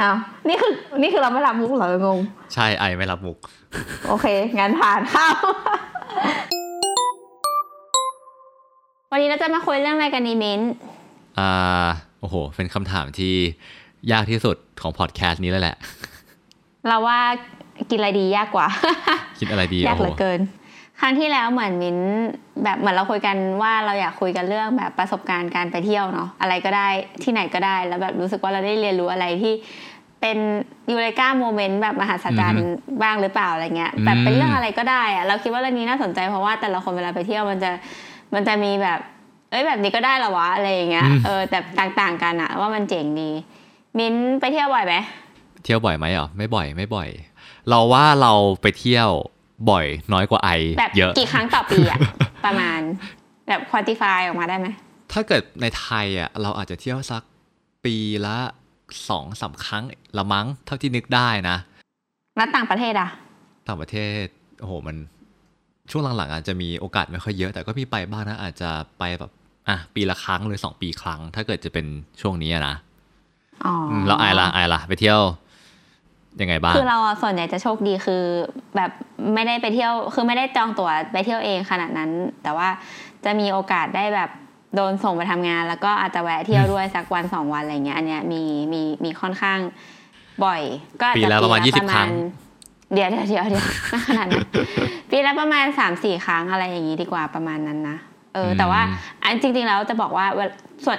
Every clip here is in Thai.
อ้าวนี่คือ นี่คือเราไม่รับมุกเหรองง ใช่ไอไม่รับมุก โอเค งั้นผ่านข้าววันนี้เราจะมาคุยเรื่องอะไรกันดีมิ้นอ่า โอ้โห เป็นคำถามที่ยากที่สุดของพอดแคสต์นี้แล้วแหละ เราว่ากินอะไรดียากกว่า คิดอะไรดียากโอ้เหโหลือเกิน ครั้งที่แล้วเหมือนมิ้นแบบเหมือนเราคุยกันว่าเราอยากคุยกันเรื่องแบบประสบการณ์การไปเที่ยวเนาะอะไรก็ได้ที่ไหนก็ได้แล้วแบบรู้สึกว่าเราได้เรียนรู้อะไรที่ เป็นยูเรกาโมเมนต์แบบมหัศจรรย์บ้างหรือเปล่าอะไรเงี้ยแบบเป็นเรื่องอะไรก็ได้อะเราคิดว่าเรื่องนี้น่าสนใจเพราะว่าแต่ละคนเวลาไปเที่ยวมันจะมันจะมีแบบ เอ้ยแบบนี้ก็ได้เหรอวะอะไรอย่างเงี้ยเออแต่ต่างๆกันอะว่ามันเจ๋งดี มิ้นไปเที่ยวบ่อยไหมเที่ยวบ่อยไหมอะไม่บ่อยไม่บ่อย เราว่าเราไปเที่ยวบ่อยน้อยกว่าไอแบบเยอะกี่ครั้งต่อปีอะประมาณแบบควอนติฟายออกมาได้ไหมถ้าเกิดในไทยอะเราอาจจะเที่ยวสักปีละ สองสามครั้งละมั้งเท่าที่นึกได้นะ แล้วต่างประเทศอะต่างประเทศโอ้โหมันช่วงหลังๆอาจจะมีโอกาสไม่ค่อยเยอะ แต่ก็มีไปบ้างนะอาจจะไปแบบอะปีละครั้งหรือสองปีครั้ง ถ้าเกิดจะเป็นช่วงนี้อะนะอ๋ออมแล้วไอล่ะไอล่ะไปเที่ยวยังไงบ้างคือเราอะส่วนใหญ่จะโชคดีคือ แบบไม่ได้ไปเที่ยว คือไม่ได้จองตั๋วไปเที่ยวเองขนาดนั้น แต่ว่าจะมีโอกาสได้แบบ โดนส่งไปทำงาน แล้วก็อาจจะแวะเที่ยวด้วยสักวันสองวันอะไรเงี้ยอันเนี้ยมีมีมีค่อนข้างบ่อย ก็อาจปีจะละประมาณ20ครั้งเดี๋ยวเดี๋ยวเดี๋ยวเดี๋ยวไม่ขนาดนั้นปีละประมาณสามสี่ครั้งอะไรอย่างนี้ดีกว่าประมาณนั้นนะเออแต่ว่าอันจริงๆแล้วจะบอกว่าเวลาส่วน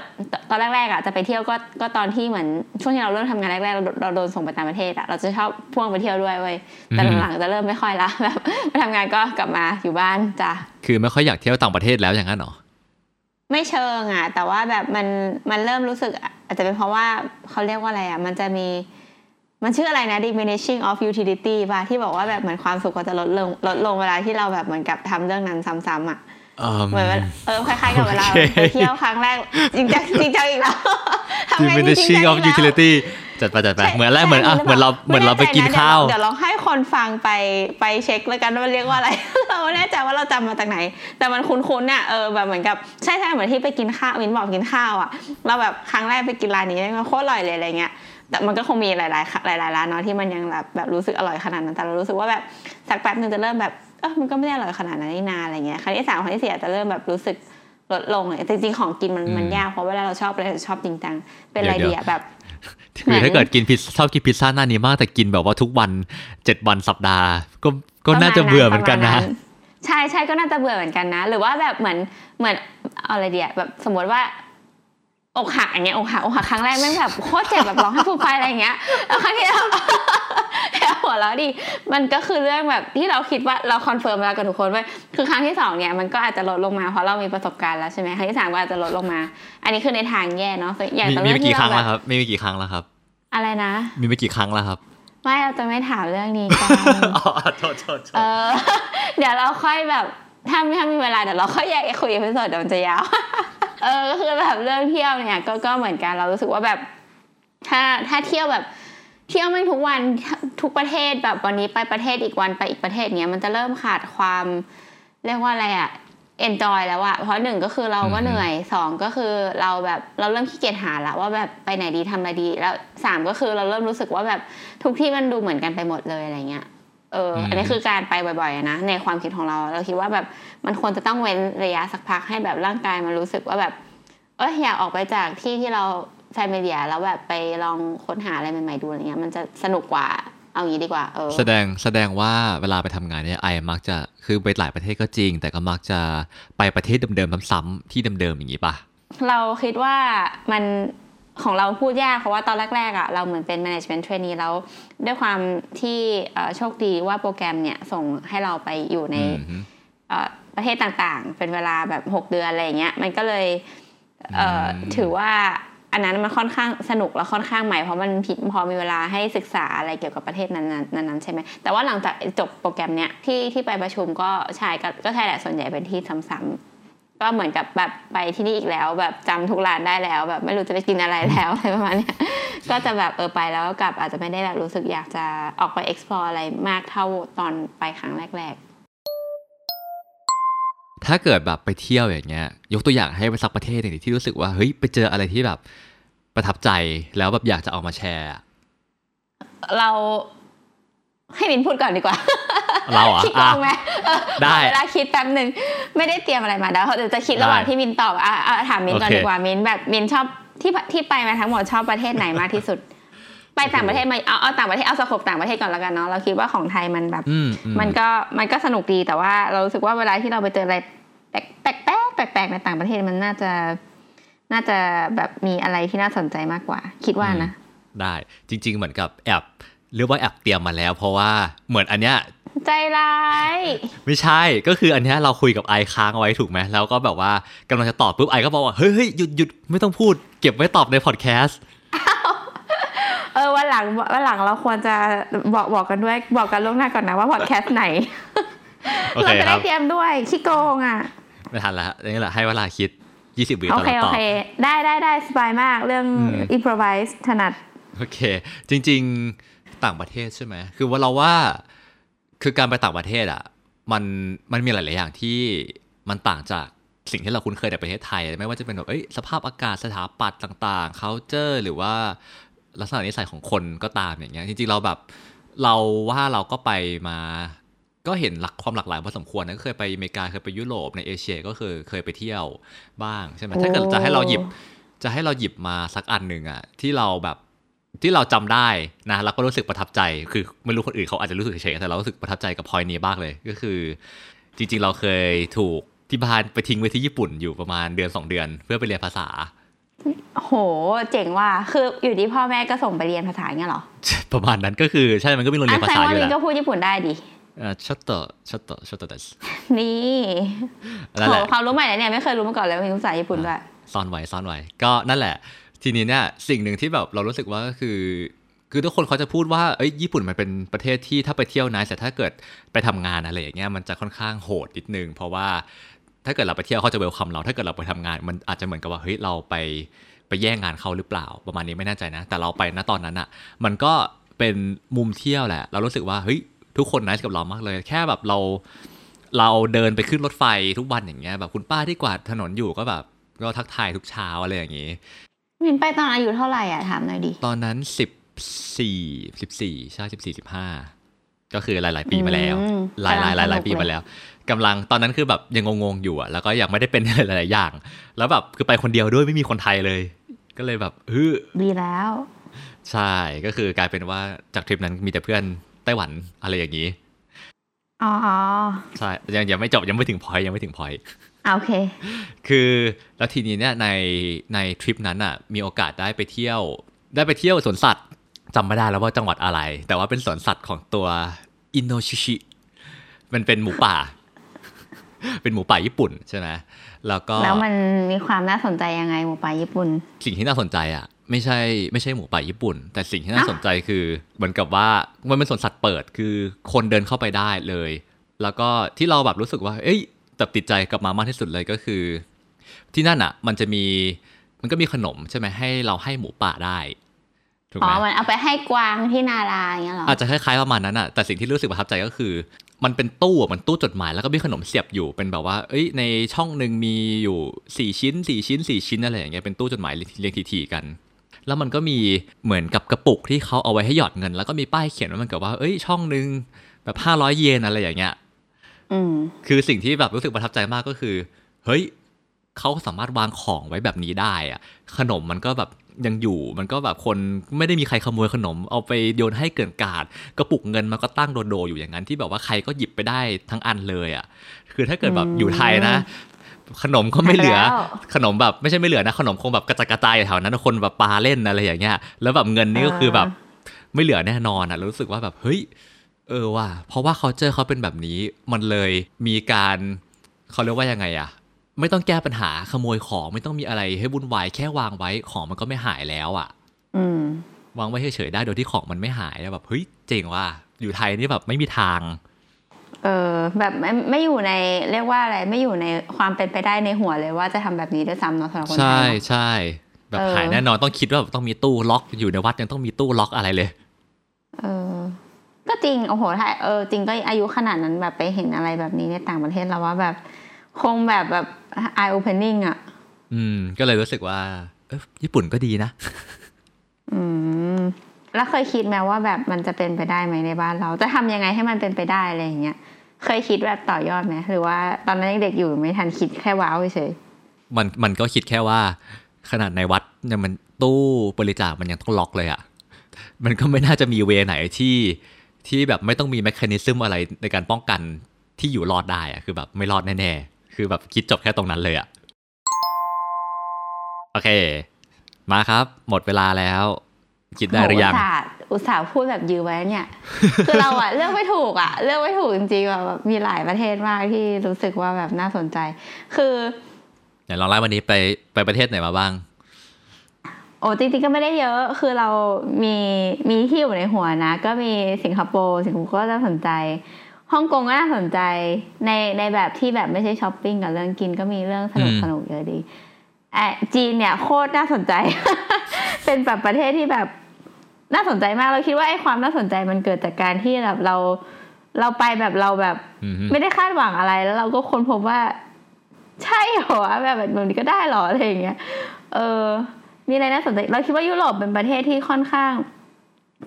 ตอนแรกๆอะจะไปเที่ยวก็ก็ตอนที่เหมือนช่วงที่เราเริ่มทำงานแรกๆเราเราโดนส่งไปต่างประเทศอะเราจะชอบพ่วงไปเที่ยวด้วยเว้ยแต่หลังๆจะเริ่มไม่ค่อยละแบบไปทำงานก็กลับมาอยู่บ้านจ้ะคือไม่ค่อยอยากเที่ยวต่างประเทศแล้วอย่างนั้นเหรอ ไม่เชิงอะแต่ว่าแบบมันมันเริ่มรู้สึก อาจจะเป็นเพราะว่าเขาเรียกว่าอะไรอะมันจะมีมันชื่ออะไรนะ diminishing of utility ป่ะที่บอกว่าแบบเหมือนความสุขก็จะลดลงลดลงเวลาที่เราแบบเหมือนกับทำเรื่องนั้นซ้ำๆอะเอิ่มเหมือนว่าเออคล้ายๆกับเวลาโอเคไปเที่ยวครั้งแรกจริงจังจริงจังอีกแล้วทำไงดีจริง diminishing จัง of อีกแล้ว utility จัดไปจัดไปใช่เหมือนแรกเหมือนอะใช่เหมือนเราเหมือนเราไปกินแใจะข้าวเดี๋ยวเราให้คนฟังไปไปเช็คแล้วกันว่ามันเรียกว่าอะไรเราไม่แน่ใจว่าเราจำมาจากไหน แต่มันคุ้นๆเนี่ยเออแบบเหมือนกับใช่ใช่เหมือนที่ไปกินข้าวมินบอกกินข้าวอะเราแบบครั้งแรกไปกินร้านนี้มันโคตรอร่อยเลยอะไรเงี้ยแต่มันก็คงมีหลาย ๆ หลายๆร้านเนาะที่มันยังแบบแบบรู้สึกอร่อยขนาดนั้นแต่เรารู้สึกว่าแบบสักแป๊บนึงจะเริ่มแบบเออมันก็ไม่ได้อร่อยขนาดนั้นนี่นาอะไรเงี้ยครั้งที่สามครั้งที่สี่อาจจะเริ่มแบบรู้สึกลดลงเลยจริงๆ ของกินมันมันยากเพราะเวลาเราชอบอะไรเราชอบจริงจังเป็นอะไรเดี๋ยวดีอะแบบ คือถ้าเกิดกินพิซชอบกินพิซซ่าหน้านี้มากแต่กินแบบว่าทุกวันเจ็ดวันสัปดาห์ ก็ก็น่าจะเบื่อเหมือนกันนะประมาณใช่ใช่ก็น่าจะเบื่อเหมือนกันนะ หรือว่าแบบเหมือนเหมือนเอาอะไรเดียแบบสมมติว่า อกหักอย่างเงี้ยอกหักอกหักครั้งแรกแม่งแบบโคตรเจ็บแบบร้องไห้ฟูมไฟายอะไรอย่างเงี้ยแล้วครั้งที่เราแค่หัวเราะดิมันก็คือเรื่องแบบที่เราคิดว่าเรา confirm แล้วกับทุกคนว่าคือครั้งที่สองเนี่ยมันก็อาจจะลดลงมาเพราะเรามีประสบการณ์แล้วใช่ไหมครั้งที่สามก็อาจจะลดลงมา อันนี้คือในทางแย่เนาะอย่างมีแต่มีเรื่องที่เราไปกี่ครั้งเราแล้วแบครับบมีไปกี่ครั้งแล้วครับ อะไรนะ มีไปกี่ครั้งแล้วครับไม่เราจะไม่ถามเรื่องนี้กันอ๋อโทษโทษโทเอษอเดี๋ยวเราค่อยแบบ ถ้าถ้ามีเวลาเดี๋ยวเราค่อยแยกคุย episode เดี๋ยวมันจะยาว เออก็คือแบบเรื่องเที่ยวเนี่ยก็ก็เหมือนกันเรารู้สึกว่าแบบ ถ้าถ้าเที่ยวแบบเที่ยวไม่ทุกวันทุกประเทศแบบวันนี้ไปประเทศอีกวันไปอีกประเทศเนี้ยมันจะเริ่มขาดความเรียกว่าอะไรอะ enjoy แล้วอะเพราะหนึ่งก็คือเราก็เหนื่อยสองก็คือเราแบบเราเริ่มขี้เกียจหาละว่าแบบไปไหนดีทำอะไรดี แล้วสามก็คือเราเริ่มรู้สึกว่าแบบทุกที่มันดูเหมือนกันไปหมดเลยอะไรเงี้ย เอออมอันนี้คือการไปบ่อยๆอะนะในความคิดของเรา เราคิดว่าแบบมันควรจะต้องเว้นระยะสักพักให้แบบร่างกายมันรู้สึกว่าแบบเอออยากออกไปจากที่ที่เราแฟมิเลียแล้วแบบไปลองค้นหาอะไรใหม่ๆดูอะไรเงี้ยมันจะสนุกกว่าเอางี้ดีกว่าเออแสดงแสดงว่าเวลาไปทำงานเนี่ยไอมักจะคือไปหลายประเทศก็จริง แต่ก็มักจะไปประเทศเดิมๆซ้ำๆที่เดิมๆอย่างนี้ป่ะเราคิดว่ามัน ของเราพูดยากเพราะว่าตอนแรกๆอะเราเหมือนเป็น management trainee แล้ว ด้วยความที่เอ่อโชคดีว่าโปรแกรมเนี่ยส่งให้เราไปอยู่ในอืมฮึเอ่อประเทศต่างๆ เป็นเวลาแบบ 6 เดือนอะไรอย่างเงี้ยมันก็เลยเอ่ออมถือว่าอันนั้นมันค่อนข้างสนุกและค่อนข้างใหม่เพราะมันผิดพอมีเวลาให้ศึกษาอะไรเกี่ยวกับประเทศนั้นๆนั้นๆใช่ไหมแต่ว่าหลังจากจบโปรแกรมเนี้ยที่ที่ไปประชุมก็ใช่ก็ก็ใช่แหละส่วนใหญ่เป็นที่ซ้ำๆ ก็เหมือนกับแบบไปที่นี่อีกแล้ว แบบจำทุกร้านได้แล้ว แบบไม่รู้จะไปกินอะไรแล้วอะไรประมาณเนี้ยก็จะแบบเออไปแล้วก็กลับอาจจะไม่ได้แบบรู้สึกอยากจะออกไป explore อะไรมากเท่าตอนไปครั้งแรก ๆ ถ้าเกิดแบบไปเที่ยวอย่างเงี้ย ยกตัวอย่างให้ไปสักประเทศหนึ่งที่รู้สึกว่าเฮ้ยไปเจออะไรที่แบบประทับใจแล้วแบบอยากจะเอามาแชร์อะเราให้มินพูดก่อนดีกว่า เราเหรอะคิดอะงงไหมเออได้ขอเวลาคิดแป๊บหนึ่งไม่ได้เตรียมอะไรมาเดี๋ยวเดี๋ยวจะคิดระหว่างได้ที่มินตอบอะอะถามมินก่อนโอเคดีกว่ามินแบบมินชอบที่ที่ไปมาทั้งหมดชอบประเทศไหนมากที่สุด ไปต่างประเทศมาเอาเอาต่างประเทศเอาสโคปต่างประเทศก่อนแล้วกันเนาะเราคิดว่าของไทยมันแบบอืมอืมันก็มันก็สนุกดีแต่ว่าเรารู้สึกว่าเวลาที่เราไปเจออะไรแปลกแปลกแปลกแปลกแปลกในต่างประเทศมันน่าจะน่าจะแบบมีอะไรที่น่าสนใจมากกว่า คิดว่านะ ได้จริง ๆ เหมือนกับแอบเรียกว่าแอบเตรียมมาแล้ว เพราะว่าเหมือนอันเนี้ย ใจร้าย ไม่ใช่ก็คืออันเนี้ยเราคุยกับไอค้างเอาไว้ถูกไหมแล้วก็แบบว่ากำลังจะตอบปุ๊บไอก็บอกว่าเฮ้ยเฮ้ยหยุดหยุดไม่ต้องพูด เก็บไว้ตอบในพอดแคสต์เออวันหลังวันหลังเราควรจะบอกบอกกันด้วยบอกกันล่วงหน้าก่อนนะว่าพอดแคสต์ไหนโอเคเราจะคได้รับเตรียมด้วยขี้โกงอะไม่ทันแล้วนี่แหละให้เวลาคิด20วิโอตอนเคเราโอตอบเคได้ได้ได้สบายมากเรื่องอืม improvise ถนัดโอเค จริง ๆ ต่างประเทศใช่ไหมคือว่าเราว่า คือการไปต่างประเทศอะมันมันมีหลาย ๆ อย่างที่มันต่างจากสิ่งที่เราคุ้นเคยในประเทศไทย ไม่ว่าจะเป็นแบบสภาพอากาศสถาปัตย์ต่างๆ culture หรือว่าลักษณะนิสัยของคนก็ตามอย่างเงี้ยจริง ๆ เราแบบเราว่าเราก็ไปมาก็เห็นหลักความหลากหลายพอสมควรนะเคยไปอเมริกาเคยไปยุโรปในเอเชียก็คือเคยไปเที่ยวบ้างใช่ไหมถ้าเกิดจะให้เราหยิบจะให้เราหยิบมาสักอันหนึ่งอะที่เราแบบ ที่เราจำได้นะแล้วก็รู้สึกประทับใจ คือไม่รู้คนอื่นเขาอาจจะรู้สึกเฉยๆแต่เรารู้สึกประทับใจกับพอยนี้บ้างเลย ก็คือ จริง ๆ เราเคยถูกที่บ้านไปทิ้งไว้ที่ญี่ปุ่นอยู่ประมาณเดือนสองเดือน เพื่อไปเรียนภาษา โห เจ๋งว่ะคืออยู่ที่พ่อแม่ก็ส่งไปเรียนภาษาเงี้ยเหรอ ประมาณนั้นก็คือใช่มันก็มีโรงเรียนอะภาแสดษางอว่ายู่มิแล้นวก็พูดญี่ปุ่นได้ดิชอตโตชอตโตชอตโตเดสนี่นั่นแหละโหความรู้ใหม่นะเนี่ยไม่เคยรู้มาก่อนเลยว่ามีภาษาญี่ปุ่นด้วยซ่อนไว้ซ่อนไว้ก็นั่นแหละ ทีนี้เนี่ยสิ่งหนึ่งที่แบบเรารู้สึกว่าก็คือ คือทุกคนเขาจะพูดว่าเอ้ยญี่ปุ่นมันเป็นประเทศที่ถ้าไปเที่ยวนะแต่ถ้าเกิดไปทำงานอะไรอย่างเงี้ยมันจะค่อนข้างโหดนิดนึง เพราะว่าถ้าเกิดเราไปเที่ยวเขาจะเวลคัมเรา ถ้าเกิดเราไปทำงาน มันอาจจะเหมือนกับว่าเฮ้ยเราไปไปแย่งงานเขาหรือเปล่า ประมาณนี้ไม่แน่ใจนะ แต่เราไปนะตอนนั้นอะ่ะ มันก็เป็นมุมเที่ยวแหละ เรารู้สึกว่าเฮ้ยทุกคนน่ากับเรามากเลย แค่แบบเราเราเดินไปขึ้นรถไฟทุกวันอย่างเงี้ยแบบคุณป้าที่กวาดถนนอยู่ก็แบบก็ทักทายทุกเช้าอะไรอย่างงี้ มินไปตอนอายุเท่าไหร่อะถามหน่อยดิ ตอนนั้นสิบสี่สิบสี่ใช่สิบสี่สิบห้าก็คือหลาย ๆ ปีมาแล้วอืมหลายหลายหลายหลายกำลังสนุกปีมาเลยแล้วกำลังตอนนั้นคือแบบยังงงๆอยู่อะแล้วก็ยังไม่ได้เป็นหลาย ๆ อย่าง แล้วแบบคือไปคนเดียวด้วยไม่มีคนไทยเลย ก็เลยแบบเออดีแล้ว ใช่ก็คือกลายเป็นว่าจากทริปนั้นมีแต่เพื่อนไต้หวันอะไรอย่างนี้อ๋ออ๋อใช่ยังยังไม่จบยังไม่ถึงพอยยังไม่ถึงพอยอะ โอเค คือแล้วทีนี้เนี่ยในในทริปนั้นอะมีโอกาสได้ไปเที่ยว ได้ไปเที่ยวสวนสัตว์จำไม่ได้แล้วว่าจังหวัดอะไร แต่ว่าเป็นสวนสัตว์ของตัวอินโนชิชิมันเป็นหมูป่า เป็นหมูป่าญี่ปุ่นใช่ไหมแล้วก็แล้วมันมีความน่าสนใจยังไงหมูป่าญี่ปุ่น สิ่งที่น่าสนใจอะไม่ใช่ไม่ใช่หมูป่าญี่ปุ่น แต่สิ่งที่น่าอ้าวสนใจคือเหมือนกับว่ามันเป็นสวนสัตว์เปิดคือคนเดินเข้าไปได้เลย แล้วก็ที่เราแบบรู้สึกว่า เอ้ย แต่ติดใจกับมามากที่สุดเลยก็คือ ที่นั่นอะ มันจะมีมันก็มีขนมใช่ไหมให้เราให้หมูป่าได้ถูกอ๋ไหอมมันเอาไปให้กวางที่นาราอย่างเงี้ยเหรออาจจะคล้ายๆประมาณนั้นอะแต่สิ่งที่รู้สึกประทับใจก็คือ มันเป็นตู้อะมันตู้จดหมายแล้วก็มีขนมเสียบอยู่เป็นแบบว่า เอ้ย ในช่องหนึ่งมีอยู่สี่ชิ้นสี่ชิ้นสี่ชิ้นอะไรอย่างเงี้ยเป็นตู้จดหมายเรียงทีๆกันแล้วมันก็มีเหมือนกับกระปุกที่เขาเอาไว้ให้หยอดเงิน แล้วก็มีป้ายเขียนว่ามันกับว่า เอ้ยช่องหนึ่งแบบห้าร้อยเยนอะไรอย่างเงี้ยอืม คือสิ่งที่แบบรู้สึกประทับใจมากก็คือ เฮ้ยเขาสามารถวางของไว้แบบนี้ได้อะขนมมันก็แบบยังอยู่มันก็แบบคนไม่ได้มีใครขโมยขนม เอาไปโยนให้เกินกาดกระปุกเงินมันก็ตั้งโดดๆอยู่อย่างนั้นที่แบบว่าใครก็หยิบไปได้ทั้งอันเลยอะคือถ้าเกิดแบบอืมอยู่ไทยนะ ขนมก็ไม่เหลือแล้วขนมแบบไม่ใช่ไม่เหลือนะ ขนมคงแบบกระจายกระจายอยู่แถวนั้นคนแบบปาเล่นอะไรอย่างเงี้ยแล้วแบบเงินนี่ก็คือแบบไม่เหลือแน่นอนอะแล้วรู้สึกว่าแบบเฮ้ย เออว่ะเพราะว่าเขาเจอเขาเป็นแบบนี้ มันเลยมีการเขาเรียกว่ายังไงอะไม่ต้องแก้ปัญหาขโมยของไม่ต้องมีอะไรให้วุ่นวายแค่วางไว้ของมันก็ไม่หายแล้วอะอืมวางไว้เฉยๆได้โดยที่ของมันไม่หายแล้วแบบเฮ้ยเจ๋งว่ะอยู่ไทยนี่แบบไม่มีทาง เออแบบไม่ไม่อยู่ในเรียกว่าอะไรไม่อยู่ในความเป็นไปได้ในหัวเลยว่าจะทำแบบนี้ด้วยซ้ำเนาะสำหรับคนไทใช่ยเนอะใช่แบบเออหายแน่นอนต้องคิดว่าแบบต้องมีตู้ล็อกอยู่ในวัดยังต้องมีตู้ล็อกอะไรเลย เออ ก็จริงโอ้โหถ้าเออจริงก็อายุขนาดนั้นแบบไปเห็นอะไรแบบนี้ในต่างประเทศเราว่าแบบคงแบบแบบ eye opening อะ อืม ก็เลยรู้สึกว่า เอ้ยญี่ปุ่นก็ดีนะ อืม แล้วเคยคิดไหมว่าแบบมันจะเป็นไปได้ไหมในบ้านเรา จะทำยังไงให้มันเป็นไปได้อะไรอย่างเงี้ยเคยคิดแบบต่อยอดไหมหรือว่าตอนนั้นยังเด็กอยู่ไม่ทันคิดแค่ว้าวเฉยมันมันก็คิดแค่ว่า ขนาดในวัดเนี่ยมันตู้บริจาคมันยังต้องล็อกเลยอะ่ะ มันก็ไม่น่าจะมีเวไหนที่ ที่แบบไม่ต้องมีแมคคานิซึมอะไรในการป้องกันที่อยู่รอดได้อะคือแบบไม่รอดแน่ๆ คือแบบคิดจบแค่ตรงนั้นเลยอะ่ะโอเค มาครับ หมดเวลาแล้ว คิดได้หรือยังอุตส่าห์อุตส่าห์พูดแบบยื้อไว้เนี่ย คือเราอะเลือกไม่ถูกอะเลือกไม่ถูกจริงๆอะแบบมีหลายประเทศมากที่รู้สึกว่าแบบน่าสนใจ คือเดี๋ยวลองไล่วันนี้ไปไปประเทศไหนมาบ้าง โอ้จริงๆก็ไม่ได้เยอะคือเรามีมีที่อยู่ในหัวนะ ก็มีสิงคโปร์สิงคโปร์ก็น่าสนใจฮ่องกงก็น่าสนใจในในแบบที่แบบไม่ใช่ช้อปปิ้งกับเรื่องกินก็มีเรื่องสนุกอืมสนุกเยอะดีแอะจีนเนี่ยโคตรน่าสนใจ เป็นแบบประเทศที่แบบน่าสนใจมากเราคิดว่าไอ้ความน่าสนใจมันเกิดจากการที่แบบเราเราไปแบบเราแบบอืมฮึไม่ได้คาดหวังอะไรแล้วเราก็ค้นพบว่า ใช่เหรอวะแบบแบบนี้ก็ได้เหรออะไรอย่างเงี้ยเออ มีอะไรน่าสนใจเราคิดว่ายุโรปเป็นประเทศที่ค่อนข้าง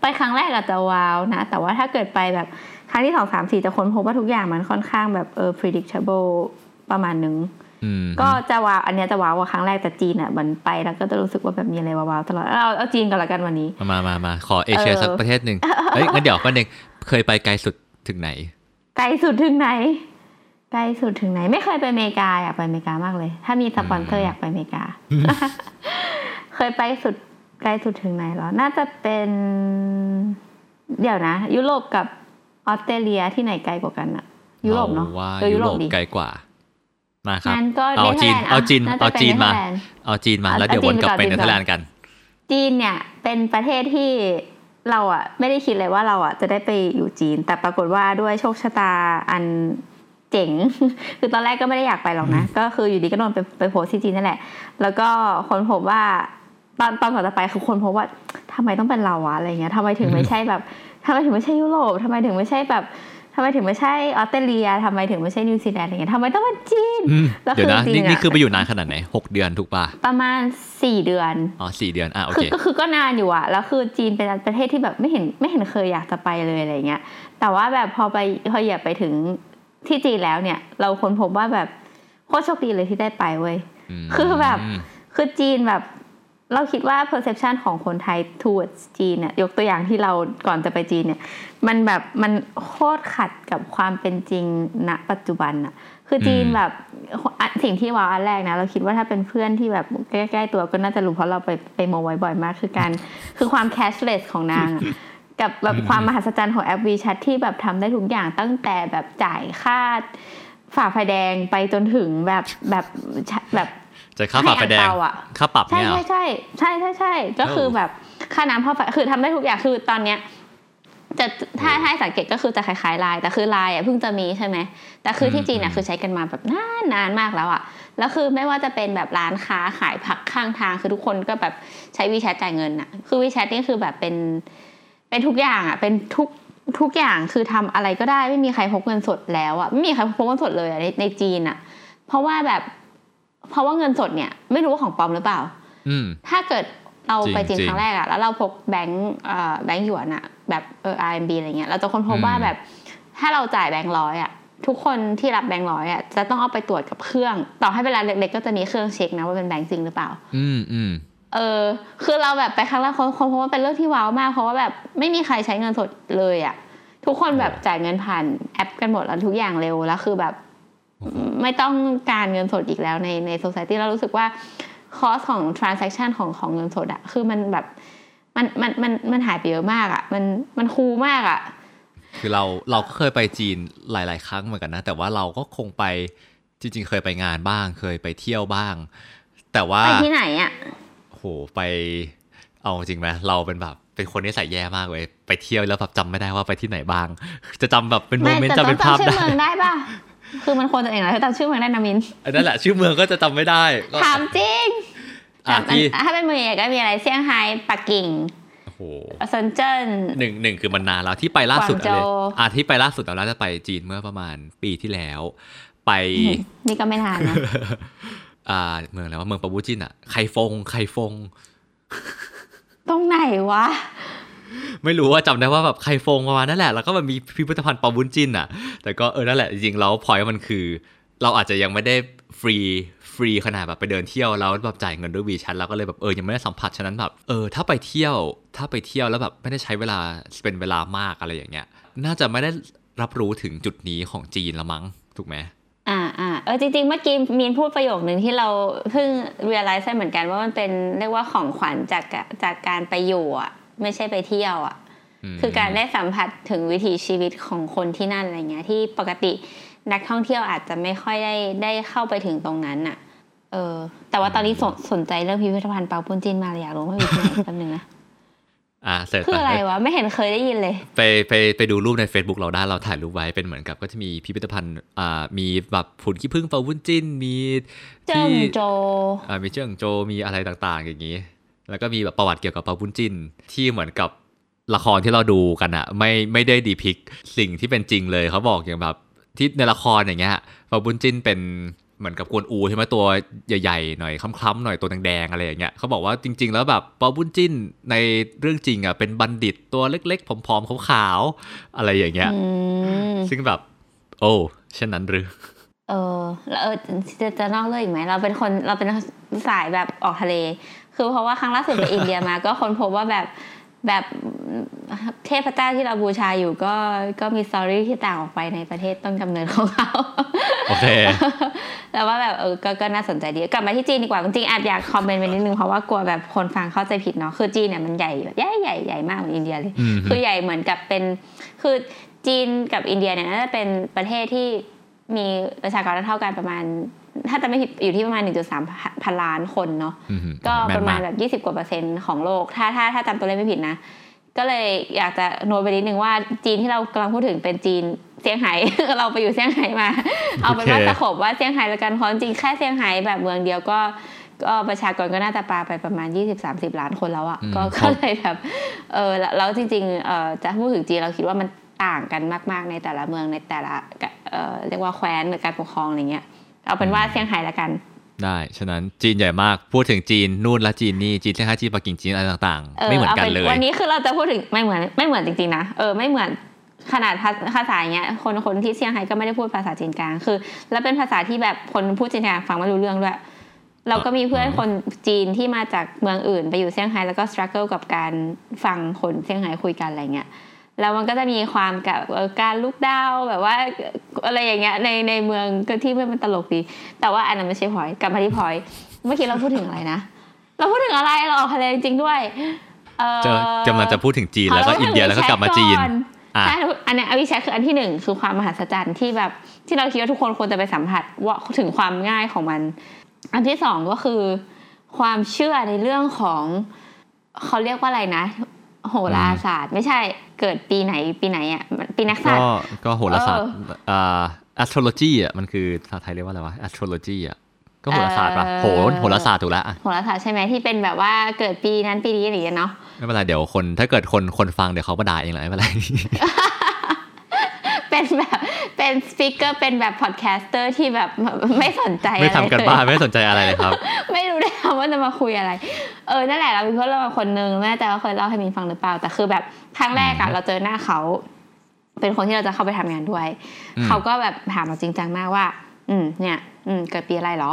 ไปครั้งแรกอาจจะว้าวนะ แต่ว่าถ้าเกิดไปแบบครั้งที่สองสามสี่จะค้นพบว่าทุกอย่างมันค่อนข้างแบบเออ predictable ประมาณหนึ่งอืมฮึก็จะว้าวอันเนี้ยจะว้าวกว่าครั้งแรกแต่จีนอะมันไปแล้วก็จะรู้สึกว่าแบบมีอะไรว้าวๆตลอดเอาเอาจีนกันละกันวันนี้ มามามามาขอเอเชียเออสักประเทศหนึ่งเฮ้ยงั้นเดี๋ยวแป๊บนึงเคยไปไกลสุดถึงไหน ไกลสุดถึงไหน ไกลสุดถึงไหน ไม่เคยไปอเมริกาอยากไปอเมริกามากเลย ถ้ามีสปอนเซอร์อยากไปอเมริกา เคยไปสุดไกลสุดถึงไหนเหรอ น่าจะเป็น เดี๋ยวนะ ยุโรปกับออสเตรเลียที่ไหนไกลกว่ากันอะยุโรปเนาะว่าเออยุยุโรปดีไกลกว่ามาครับงั้นก็เอาจีนเนเธอร์แลนด์เอาจีนอะเอาจีนมาจะเป็นเธอร์แลนด์เอาจีนมา เอาแล้วเดี๋ยวเอาวนกลับไปเนเธอร์แลนด์จีนก่อนกัน จีนเนี่ยเป็นประเทศที่เราอะไม่ได้คิดเลยว่าเราอะจะได้ไปอยู่จีน แต่ปรากฏว่าด้วยโชคชะตาอัน เจ๋ง คือตอนแรกก็ไม่ได้อยากไปหรอกนะ ก็คืออยู่ดีก็โดนไปไปโพสต์ที่จีนนั่นแหละ แล้วก็ค้นพบว่าตอนตอนก่อนจะไปคือค้นพบว่าทำไมต้องเป็นเราวะอะไรเงี้ยทำไมถึงไม่ใช่แบบทำไมถึงไม่ใช่ยุโรปทำไมถึงไม่ใช่แบบทำไมถึงไม่ใช่ออสเตรเลียทำไมถึงไม่ใช่นิวซีแลนด์อะไรเงี้ยทำไมต้องเป็นจีนอืมแล้วเดี๋ยวนะคือจรินี่งๆนี่นี่อะคือไปอยู่นานขนาดไหนหกเดือนถูกป่ะประมาณสี่เดือนอ๋อสี่เดือนอะโอคืเคอก็คือก็นานอยู่อะแล้วคือจีนเป็นประเทศที่แบบไม่เห็นไม่เห็นเคยอยากจะไปเลยอะไรเงี้ยแต่ว่าแบบพอไปพอเหยียบไปถึง ที่จีนแล้วเนี่ย เราค้นพบว่าแบบโคตรโชคดีเลยที่ได้ไปเว้ยมคือแบบคือจีนแบบเราคิดว่า perception ของคนไทย towards จีนเนี่ยยกตัวอย่างที่เราก่อนจะไปจีนเนี่ย มันแบบมันโคตรขัดกับความเป็นจริงณปัจจุบันอะคือจีนแบบอะสิ่งที่ว้าวอันแรกนะ เราคิดว่าถ้าเป็นเพื่อนที่แบบใกล้ๆตัวก็น่าจะรู้เพราะเราไปไปโมไว้บ่อยมาก คือการคือความ cashless ของนางอะ กับแบบความมหัศจรรย์ของแอป WeChat ที่แบบทำได้ทุกอย่างตั้งแต่แบบจ่ายค่าฝ่าไฟแดงไปจนถึงแบบแบบแบบจะค่าปรับไฟแดงให้อังเปาอะค่าปรับใช่เนี่ยเหรอใช่ใช่ใช่ใช่ใช่ก็คือแบบค่าน้ำค่าไฟคือทำได้ทุกอย่างคือตอนเนี้ยจะถ้าถ้าให้สังเกตก็คือจะคล้ายๆไลน์แต่คือไลน์อะเพิ่งจะมีใช่ไหมแต่คือที่จีนอะคือใช้กันมาแบบนานนานมากแล้วอะแล้วคือไม่ว่าจะเป็นแบบร้านค้าขายผักข้างทางคือทุกคนก็แบบใช้วีแชทจ่ายเงินอะ คือวีแชทนี่คือแบบเป็น เป็นทุกอย่างอะ เป็นทุกทุกอย่างคือทำอะไรก็ได้ไม่มีใครพกเงินสดแล้วอะไม่มีใครพกเงินสดเลยอะในในจีนอะ เพราะว่าแบบเพราะว่าเงินสดเนี่ย ไม่รู้ว่าของปลอมหรือเปล่า อืมถ้าเกิดเราไปจริจีงนจริงครั้งแรกอะแล้วเราพกแบงก์เอ่อแบงก์หยวนอะแบบเออ RMB อะไรเงี้ยเราจะค้นพบอืมว่าแบบถ้าเราจ่ายแบงก์ร้อยอะทุกคนที่รับแบงก์ร้อยอะจะต้องเอาไปตรวจกับเครื่อง ต่อให้เวลาเล็กๆก็จะมีเครื่องเช็คนะว่าเป็นแบงก์จริงหรือเปล่า อืมอืม เออคือเราแบบไปครั้งแรกคนคนพบว่าเป็นเรื่องที่ว้าวมาก เพราะว่าแบบไม่มีใครใช้เงินสดเลยอะทุกคนแบบจ่ายเงินผ่านแอปกันหมดแล้วทุกอย่างเร็วแล้วคือแบบ ไม่ต้องการเงินสดอีกแล้วในในโซซ i ตี้เรารู้สึกว่าคอสของ transaction ของของเงินสดอะคือมันแบบมันมันมันมันหายไปเยอะมากอะมันมันคูลมากอะคือเราเราก็เคยไปจีนหลาย ๆ ครั้งเหมือนกันนะ แต่ว่าเราก็คงไปจริง ๆ เคยไปงานบ้าง เคยไปเที่ยวบ้าง แต่ว่าไปที่ไหนอะโหไปเอาจริงไหมเราเป็นแบบเป็นคนที่ใส่แย่มากเลยไปเที่ยวแล้วแบบจำไม่ได้ว่าไปที่ไหนบ้าง จะจำแบบเป็นโมไม่เมนต์แต่จำต้อเป็นงภาพจำชื่อได้เมืองได้ป่ะคือมันควรจะเองเหรอถ้าจำชื่อเมืองได้นะมินอันนั้นแหละชื่อเมืองก็จะจำไม่ได้ก็ถามจริงอะแต่มันที่ถ้าเป็นเมืองใหญ่ก็มีอะไรเซี่ยงไฮ้ปักกิ่งโอ้โหเซินเจิ้นหนึ่งหนึ่งคือมันนานแล้วที่ไปล่าสุดกวางโจอะไรวอะที่ไปล่าสุดเราน่าจะไปจีนเมื่อประมาณปีที่แล้ว ไปนี่ก็ไม่นานนะ อ่าเมืองอะไรว่าเมืองปาบูจินอะไคฟงไคฟง ตรงไหนวะ ไม่รู้ว่าจำได้ว่าแบบใครฟงประมาณนั่นแหละ แล้วก็มันมีพิพิธภัณฑ์ปาบุญจินอะ แต่ก็เออนั่นแหละจริงๆแล้วพอยมันคือ เราอาจจะยังไม่ได้ฟรีฟรีขนาดแบบไปเดินเที่ยวแล้วแบบจ่ายเงินด้วยวีชันแล้วก็เลยแบบเออยังไม่ได้สัมผัสฉะนั้นแบบเออถ้าไปเที่ยว ถ้าไปเที่ยวแล้วแบบไม่ได้ใช้เวลาเป็นเวลามากอะไรอย่างเงี้ย น่าจะไม่ได้รับรู้ถึงจุดนี้ของจีนละมั้งถูกไหมอ่าอ่า เออจริงๆ เมื่อกี้มีนพูดประโยคหนึ่งที่เราเพิ่ง realize ได้เหมือนกันว่ามันเป็นเรียกว่าของขวัญจากกะจากการไปอยู่อะ ไม่ใช่ไปเที่ยวอะมคือการได้สัมผัสถึงวิถีชีวิตของคนที่นั่นอะไรเงี้ย ที่ปกตินักท่องเที่ยวอาจจะไม่ค่อยได้ได้เข้าไปถึงตรงนั้นอะ เออ แต่ว่าตอนนี้สนสนใจเรื่องพิพิธภัณฑ์เปาปุ้นจินมาเลยอยากรู้ว่าอยู่ที่ไหนแป๊บนึงนะ อ่าเสร็จคืออะไรวะ ไม่เห็นเคยได้ยินเลย ไปไปไปดูรูปใน Facebook เราได้เราถ่ายรูปไว้เป็นเหมือนกับก็จะมีพิพิธภัณฑ์อ่ามีแบบผุนขี้ผึ้งปาวุ้นจิ้น มีเจิ้งที่โจอ่ามีเจิ้งโจมีอะไรต่างๆ อย่างนี้ แล้วก็มีแบบประวัติเกี่ยวกับปาวุ้นจิ้น ที่เหมือนกับละครที่เราดูกันอะไม่ไม่ได้ดีพิกสิ่งที่เป็นจริงเลยเขาบอกอย่างแบบที่ในละครอย่างเงี้ยปาวุ้นจิ้นเป็น เหมือนกับกวนอูใช่ไหมตัวใหญ่ๆหน่อยคล้ำๆหน่อยตัวแดงๆอะไรอย่างเงี้ยเขาบอกว่าจริง ๆ แล้วแบบปาวุ้นจิ้นในเรื่องจริงอะเป็นบัณฑิตตัวเล็กๆผอมๆขาวๆอะไรอย่างเงี้ยอืมซึ่งแบบ โอ้เช่นนั้นหรือ เออแล้วเออจะจะนอกเรื่องอีกไหมเราเป็นคนเราเป็นสายแบบออกทะเล คือเพราะว่าครั้งล่าสุดไปอินเดียมา ก็ค้นพบว่าแบบแบบ เทพเจ้าที่เราบูชาอยู่ก็ก็มีสตอรี่ที่ต่างออกไปในประเทศต้นกำเนิดของเขาโอเคแต่ว่าแบบเออก็ก็น่าสนใจดีกลับมาที่จีนดีกว่าจริงๆแอบอยากคอมเมนต์ไปนิดนึงเพราะว่ากลัวแบบคนฟังเข้าใจผิดเนาะคือจีนเนี่ยมันใหญ่ใหญ่ใหญ่ใหญ่มากเหมือนอินเดียเลยอืมคือใหญ่เหมือนกับเป็นคือจีนกับอินเดียเนี่ยน่าจะเป็นประเทศที่มีประชากรเท่ากันประมาณถ้าจะไม่ผิดอยู่ที่ประมาณ 1.3 พันล้านคนเนาะอืมก็แนประมาณกแบบ 20 กว่าเปอร์เซ็นต์ของโลก ถ้าถ้าถ้าจำตัวเลขไม่ผิดนะ ก็เลยอยากจะโน้ตไปนิดนึงว่าจีนที่เรากำลังพูดถึงเป็นจีนเซี่ยงไฮ้เราไปอยู่เซี่ยงไฮ้มา เอาเป็นว่าโอเคตีกรอบว่าเซี่ยงไฮ้แล้วกันเพราะจริงๆแค่เซี่ยงไฮ้แบบเมืองเดียวก็ก็ประชากรก็น่าจะปาไปประมาณ 20-30 ล้านคนแล้วอะอืมก็ครัก็บเลยแบบเออแล้วแล้วจริงๆเออจะพูดถึงจีนเราคิดว่ามันต่างกันมาก ๆ ในแต่ละเมืองในแต่ละเออเรียกว่าแคว้นหรือการปกครองอะไรเงี้ยเอาเป็นว่าเซี่ยงไฮ้ละกัน ได้ ฉะนั้นจีนใหญ่มาก พูดถึงจีนนู่นและจีนนี่ จีนเซี่ยงไฮ้จีนปักกิ่งจีนอะไรต่างๆ ไม่เหมือนกันเลย วันนี้คือเราจะพูดถึงไม่เหมือนไม่เหมือนจริงๆนะ เออไม่เหมือนขนาดภาภาษาอย่างเงี้ย คนคนที่เซี่ยงไฮ้ก็ไม่ได้พูดภาษาจีนกลาง คือ แล้วเป็นภาษาที่แบบคนพูดจีนกลางฟังไม่รู้เรื่องด้วย เราก็มีเพื่อนคนจีนที่มาจากเมืองอื่น ไปอยู่เซี่ยงไฮ้แล้วก็สครัลเกิลกับการฟังคนเซี่ยงไฮ้คุยกันอะไรเงี้ย แล้วมันก็จะมีความกับเอ่อการลุกดาวแบบว่าอะไรอย่างเงี้ยในในเมืองก็ที่มันตลกดี แต่ว่าอันนั้นไม่ใช่พอยกลับมาที่พอยเมื่อกี้เราพูดถึงอะไรนะ เราพูดถึงอะไรเราออกทะเลจริงๆด้วยเออจะกำลังจะพูดถึงจีนแล้วก็อินเดียแล้วก็กลับมาจีนอะใช่อันเนี้ยอวิชาคืออันที่หนึ่งคือความมหัศจรรย์ที่แบบที่เราคิดว่าทุกคนควรจะไปสัมผัสว่าถึงความง่ายของมัน อันที่สองก็คือ ความเชื่อในเรื่องของเขาเรียกว่าอะไรนะ โหราศาสตร์ ไม่ใช่เกิดปีไหนปีไหนอะปีนักศาสตก็ร์ก็โหราศาสตร์เอออ่า astrology อะมันคือภาษาไทยเรียกว่าอะไรวะ astrology อะก็โหราศาสตร์ปะเออโหโหราศาสตร์ถูกแล้วอะโหราศาสตร์ใช่ไหมที่เป็นแบบว่าเกิดปีนั้นปีนี้อะไรอย่างเงี้ยเนาะไม่เป็นไรเดี๋ยวคนถ้าเกิดคนคนฟังเดี๋ยวเขามาด่าเองแหละไม่เป็นไร เป็นแบบเป็น speaker เป็นแบบ podcaster ที่แบบไม่สนใจไม่ทำการบ้านอะไรเลยบ้านไม่สนใจอะไรเลยครับ ไม่รู้ได้ค่ะว่าจะมาคุยอะไร เออนั่นแหละเรามีเพื่อนเราคนนึงไม่รู้ว่าเคยเล่าให้มินฟังหรือเปล่า แต่คือแบบครั้งแรกอะอืมเราเจอหน้าเขา เป็นคนที่เราจะเข้าไปทำงานด้วยอืมเขาก็แบบถามเราจริงจังมากว่า อืมเนี่ย อืมเกิดปีอะไรเหรอ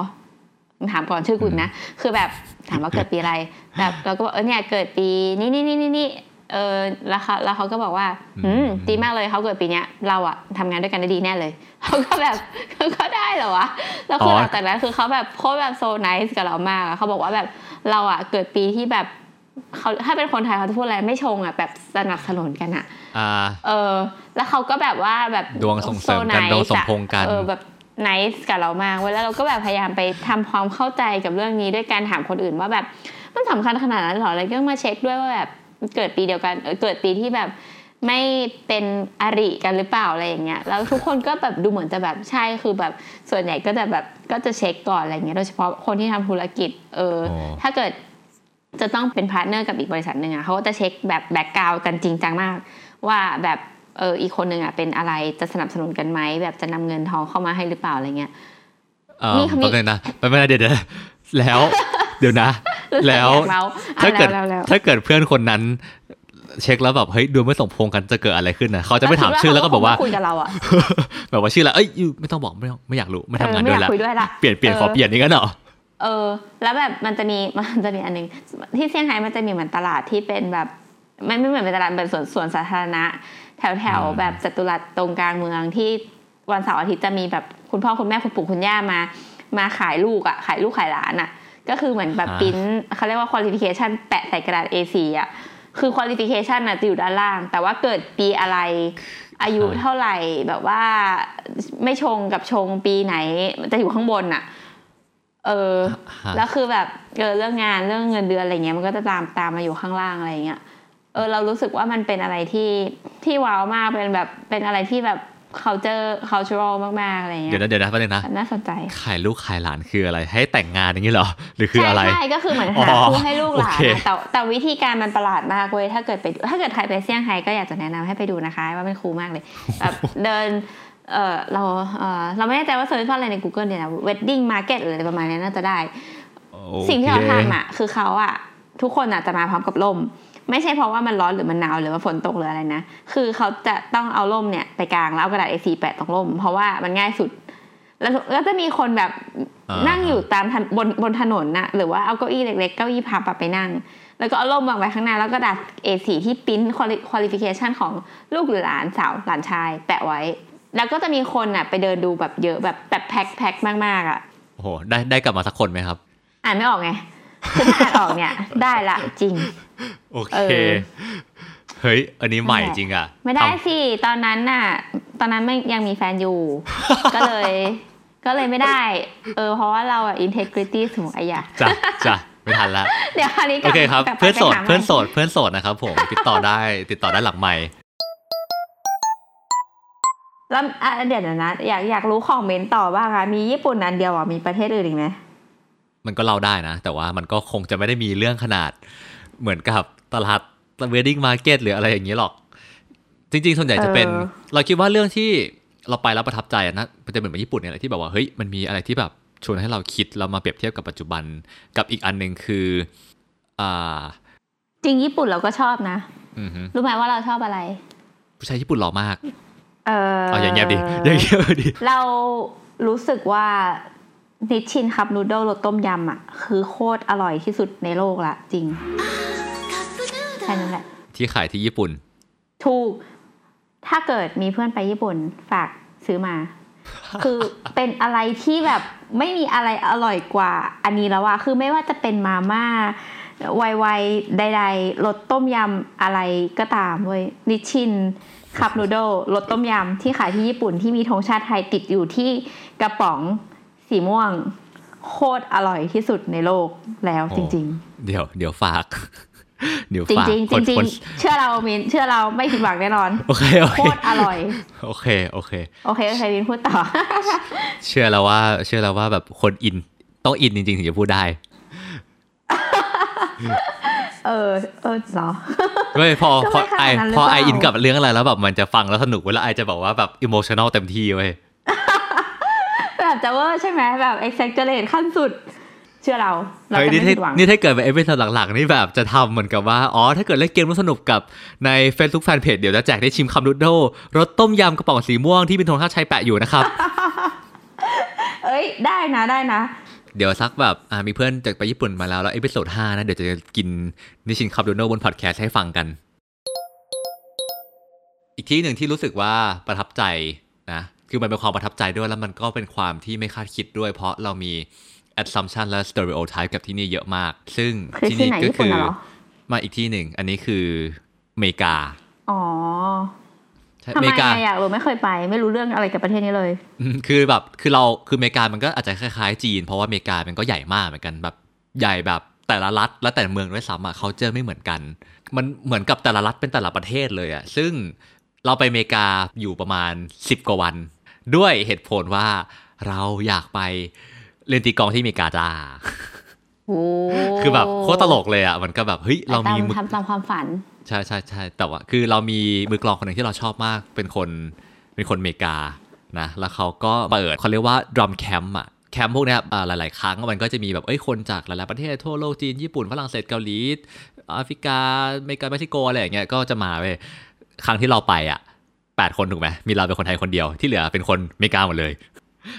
ถามก่อนชื่อกูอีกนะ คือแบบถามว่าเกิดปีอะไร แบบเราก็บอกเออเนี่ยเกิดปีนี้นี่นี่นี่นี่ เออแล้วเขาแล้วเขาก็บอกว่าอืมดีมากเลยเขาเกิดปีเนี้ย เราอะทำงานด้วยกันได้ดีแน่เลยเขาก็แบบก็ได้เหรอวะแล้วคืออ๋อหลังจากนั้นคือเขาแบบโคตรแบบโซน c e กับเรามากอะเขาบอกว่าแบบเราอะเกิดปีที่แบบเขาถ้าเป็นคนไทยเขาจะพูดอะไรไม่ชงอะแบบสนับสนุนกันอะอ่าเออ แล้วเขาก็แบบว่าแบบดวงส่งเสริมกัน so ดวง nice สมอะพงษ์กันเออแบบ nice กับเรามากเว้ยแล้วเราก็แบบพยายามไปทำความเข้าใจกับเรื่องนี้ด้วยการถามคนอื่นว่าแบบมันสำคัญขนาดนั้นเหรออะไรก็มาเช็คด้วยว่าแบบ เกิดปีเดียวกันเออเกิดปีที่แบบไม่เป็นอริกันหรือเปล่าอะไรอย่างเงี้ย แล้วทุกคนก็แบบดูเหมือนจะแบบใช่คือแบบส่วนใหญ่ก็จะแบบก็จะเช็คก่อนอะไรเงี้ยโดยเฉพาะคนที่ทำธุรกิจเออโอ้ถ้าเกิดจะต้องเป็น partner กับอีกบริษัทหนึ่งอะเขาก็จะเช็คแบบ background กันจริงจังมาก ว่าแบบเอออีกคนหนึ่งอะเป็นอะไรจะสนับสนุนกันไหมแบบจะนำเงินทองเข้ามาให้หรือเปล่าอะไรเงี้ยเออนี่เขามีแป๊บนึงนะไม่เป็นไรเดี๋ยวเดี๋ยวแล้ว เดี๋ยวนะ แล้วอยากเมาถ้าเกิดอะแล้วแล้วถ้าเกิดเพื่อนคนนั้นเช็คแล้วแบบเฮ้ยดูไม่สมพงษ์กันจะเกิดอะไรขึ้นนะเขาจะไม่ถามชื่อแล้วก็แบบว่าคุยกับเราอะแบบว่าชื่ออะไรเอ้ยยูไม่ต้องบอกไม่ต้องไม่อยากรู้ไม่ทำงานด้วยเออไม่อยากละคุยด้วยละเปลี่ยนเปลี่ยนเออขอเปลี่ยนนี่กันเหรอเออ แล้วแบบมันจะมีมันจะมีอันหนึงที่เซี่ยงไฮ้มันจะมีเหมือนตลาดที่เป็นแบบไม่ไม่เหมือนเป็นตลาดเป็นสวนสวนสาธารณะ แถวแถวอืมแบบจัตุรัสตรงกลางเมืองที่วันเสาร์อาทิตย์จะมีแบบคุณพ่อคุณแม่คุณปู่คุณย่ามา มาขายลูกอะขายลูกขายหลานอะ ก็คือเหมือนแบบปริ้นเขาเรียกว่า qualification แปะใส่กระดาษ A4 อะคือ qualification น่ะจะอยู่ด้านล่าง แต่ว่าเกิดปีอะไรอายุเท่าไหร่แบบว่าไม่ชงกับชงปีไหนมันจะอยู่ข้างบนอะเออฮะแล้วคือแบบเออเรื่องงานเรื่องเงินเดือนอะไรเงี้ยมันก็จะตามตามมาอยู่ข้างล่างอะไรเงี้ยเออเรารู้สึกว่ามันเป็นอะไรที่ที่ว้าวมากเป็นแบบเป็นอะไรที่แบบ culture cultural มาก ๆ อะไรเงี้เดี๋ยวยนะเดี๋ยวนะแป๊บนึงนะ น่าสนใจขายลูกขายหลานคืออะไร ให้แต่งงานอย่างนี้เหรอ หรือคือใช่อะไร ใช่ ก็คือเหมือนอ๋หาอคู่ให้ลูกหลานโอเคอะแต่แต่วิธีการมันประหลาดมากเว้ย ถ้าเกิดไปดูถ้าเกิดใครไปเซี่ยงไฮ้ก็อยากจะแนะนำให้ไปดูนะคะ ว่ามันคูลมากเลยแบบเดินเออเราเออเราไม่แน่ใจว่าเซิร์ชว่าอะไรใน Google เนี่ยนะ wedding market หรืออะไรประมาณนี้น่าจะได้โอสิ่งที่เราคทำอะคือเขาอะทุกคนอะจะมาพร้อมกับร่ม ไม่ใช่เพราะว่ามันร้อนหรือมันหนาวหรือว่าฝนตกหรืออะไรนะ คือเขาจะต้องเอาร่มเนี่ยไปกางแล้วเอากระดาษ A4 แปะตรงร่ม เพราะว่ามันง่ายสุด แล้วแล้วจะมีคนแบบอ่านั่งอยู่ตามถนบนบนถนนน่ะหรือว่าเอาเก้าอี้เล็กๆเก้าอี้พับอะไปนั่ง แล้วก็เอาร่มวางไว้ข้างหน้าแล้วก็กระดาษ A4 ที่ปริ้น qualification ของลูกหรือหลานสาวหลานชาย แปะไว้ แล้วก็จะมีคนอะไปเดินดูแบบเยอะแบบแบบแพ็คแพ็คมากๆอะโอ้โหได้ได้กลับมาสักคนไหมครับ อ่านไม่ออกไง คือถ้าอ่านออกเนี่ยได้ละจริง โอเคเออเฮ้ย อันนี้ใหม่นั่นแหละจริงอะ ไม่ได้ทสิ ตอนนั้นน่ะ ตอนนั้นไม่ยังมีแฟนอยู่ ก็เลย ก็เลยไม่ได้ เออ เพราะว่าเราอะ integrity สูงอะอย่าำจ้ะจ้ะไม่ทันละ เดี๋ยวคราวนี้กโอลับเคครับกลับไปเพื่อนโสดไปหาใหม่เพื่อนโสด เพื่อนโสดนะครับผม ติดต่อได้ ติดต่อได้หลังไมค์ แล้วอะเดี๋ยวนะ อยาก อยากรู้ของมินต่อบ้างอะมีญี่ปุ่นอันเดียวอะ มีประเทศอื่นอีกไหม มันก็เล่าได้นะ แต่ว่ามันก็คงจะไม่ได้มีเรื่องขนาดเหมือนกับตลาด wedding market หรืออะไรอย่างนี้หรอก จริง ๆ ส่วนใหญ่จะเป็นเออเราคิดว่าเรื่องที่เราไปแล้วประทับใจอะนะมันจะเหมือนญี่ปุ่นเนี่ยแหละที่แบบว่าเฮ้ยมันมีอะไรที่แบบชวนให้เราคิดแล้วมาเปรียบเทียบกับปัจจุบันกับอีกอันหนึ่งคืออ่าจริงญี่ปุ่นเราก็ชอบนะอือฮึรู้ไหมว่าเราชอบอะไร ผู้ชายญี่ปุ่นหล่อมาก เออเอาอย่างเงี้ยบดิอย่างเงี้ยบดิเรารู้สึกว่า นิชชินคัพนูโดลรสต้มยำอะ คือโคตรอร่อยที่สุดในโลกละจริงแค่นั้นแหละ ที่ขายที่ญี่ปุ่น ถูก ถ้าเกิดมีเพื่อนไปญี่ปุ่นฝากซื้อมา คือเป็นอะไรที่แบบไม่มีอะไรอร่อยกว่า อันนี้แล้วอะคือไม่ว่าจะเป็นมาม่าไวๆใดๆรสต้มยำอะไรก็ตามเว้ยนิชชินคัพนูโดรสต้มยำที่ขายที่ญี่ปุ่นที่มีธงชาติไทยติดอยู่ที่กระป๋อง สีม่วง โคตรอร่อยที่สุดในโลกแล้วโอ้จริงเดี๋ยวเดี๋ยวฝาก เดี๋ยวๆจฝากริงๆคนจริงคนๆเชื่อเรามินเชื่อเราไม่ผิดหวังแน่นอนโอเคโอโคเคตรอร่อย โอเคโอเคโอเคโอเคมินพูดต่อ เชื่อแล้วว่า เชื่อแล้วว่าแบบคนอินต้องอินจริงๆถึงจะพูดได้เออ เออเหรอเว้ยพอก็พอไม่ขนาดไอนั้นหรือพอไอเปล่าอินกับเรื่องอะไรแล้วแบบมันจะฟังแล้วสนุกเวลาไอจะบอกว่าแบบ emotional เต็มที่เว้ย แบบจะเวอร์ใช่ไหมแบบ exaggerate ขั้นสุด เชื่อเราเราเฮ้ยจะนี่ไม่ถ้าผิดหวังนี่ถ้าเกิดเป็น episode หลังๆนี่แบบจะทำเหมือนกับว่า อ๋อ ถ้าเกิดเล่นเกมแล้วสนุกกับใน Facebook Fanpage เดี๋ยวจะแจกได้ชิม Cup Noodles รสต้มยำกระป๋องสีม่วงที่เป็นธงชาติไทยแปะอยู่นะครับ เอ้ย ได้นะได้นะเดี๋ยวสักแบบอ่ามีเพื่อนจากไปญี่ปุ่นมาแล้วแล้ว episode ห้านะเดี๋ยวจะกิน Nissin Cup Noodle บนพอดแคสต์ให้ฟังกัน อีกที่หนึ่งที่รู้สึกว่าประทับใจนะ คือมันเป็นความประทับใจด้วยแล้วมันก็เป็นความที่ไม่คาดคิดด้วย เพราะเรามี assumption และ stereotype กับที่นี่เยอะมาก ซึ่งคือที่ที่นี่ไหนก็ญี่ปุ่นคือน่ะเหรอมาอีกที่หนึ่ง อันนี้คืออเมริกา อ๋อใช่ทำอไมเมริกาอะอยากรู้ไม่เคยไป ไม่รู้เรื่องอะไรกับประเทศนี้เลยอืมคือแบบคือเราคืออเมริกา มันก็อาจจะคล้ายๆจีน เพราะว่าอเมริกามันก็ใหญ่มากเหมือนกันแบบใหญ่แบบแต่ละรัฐและแต่ละเมืองด้วยซ้ำอะเขาเจอไม่เหมือนกัน มันเหมือนกับแต่ละรัฐเป็นแต่ละประเทศเลยอะซึ่งเราไปอเมริกาอยู่ประมาณ 10 กว่าวัน ด้วยเหตุผลว่าเราอยากไปเรียนตีกลองที่อเมริกาจ้าโอ้คือแบบโคตรตลกเลยอะมันก็แบบเฮ้ยเรามีตมือทำตามความฝัน ใช่ใช่ใช่แต่ว่าคือเรามีมือกลองคนหนึ่งที่เราชอบมาก เป็นคนเป็นคนอเมริกานะแล้วเขาก็เปิดเขาเรียกว่า drum camp อะแคมป์พวกเนี้ยอ่าหลาย ๆ ครั้งมันก็จะมีแบบเอ้ยคนจากหลาย ๆ ประเทศทั่วโลกจีน ญี่ปุ่นฝรั่งเศสเกาหลีแอฟริกาอเมริกาเม็กซิโกอะไรอย่างเงี้ยก็จะมาเว้ยครั้งที่เราไปอะ แปดคนถูกไหมมีเราเป็นคนไทยคนเดียวที่เหลือเป็นคนอเมริกาหมดเลย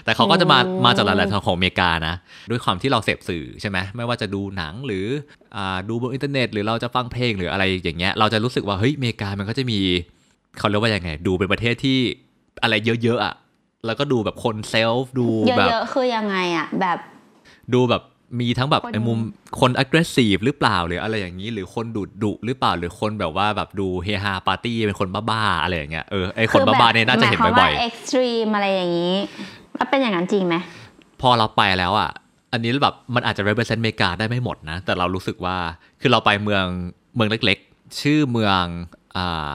แต่เขาก็จะมาโอ้มาจากหลายๆทางของอเมริกานะ ด้วยความที่เราเสพสื่อใช่ไหมไม่ว่าจะดูหนังหรืออ่าดูบนอินเทอร์เน็ต หรือเราจะฟังเพลงหรืออะไรอย่างเงี้ยเราจะรู้สึกว่าเฮ้ยอเมริกามันก็จะมีเขาเรียกว่ายังไง ดูเป็นประเทศที่อะไรเยอะๆอะแล้วก็ดูแบบคนเซลฟ์ดูเยแบบอะๆคือยังไงอะแบบ ดูแบบ มีทั้งแบบคนไอ้มุมคน aggressive หรือเปล่าหรืออะไรอย่างนี้ หรือคนดุดุหรือเปล่าหรือคนแบบว่าแบบดูเฮฮาปาร์ตี้เป็นคนบ้าๆอะไรอย่างเงี้ยเออไอ้คนอแบบบ้าๆเนี่ยน่าจะเห็นมยควมบ่อยว่าเอ็extreme อะไรอย่างนี้แล้วเป็นอย่างนั้นจริงไหมๆพอเราไปแล้วอะอันนี้แบบมันอาจจะ represent อเมริกาได้ไม่หมดนะ แต่เรารู้สึกว่าคือเราไปเมืองเมืองเล็กๆ ชื่อเมืองอ่า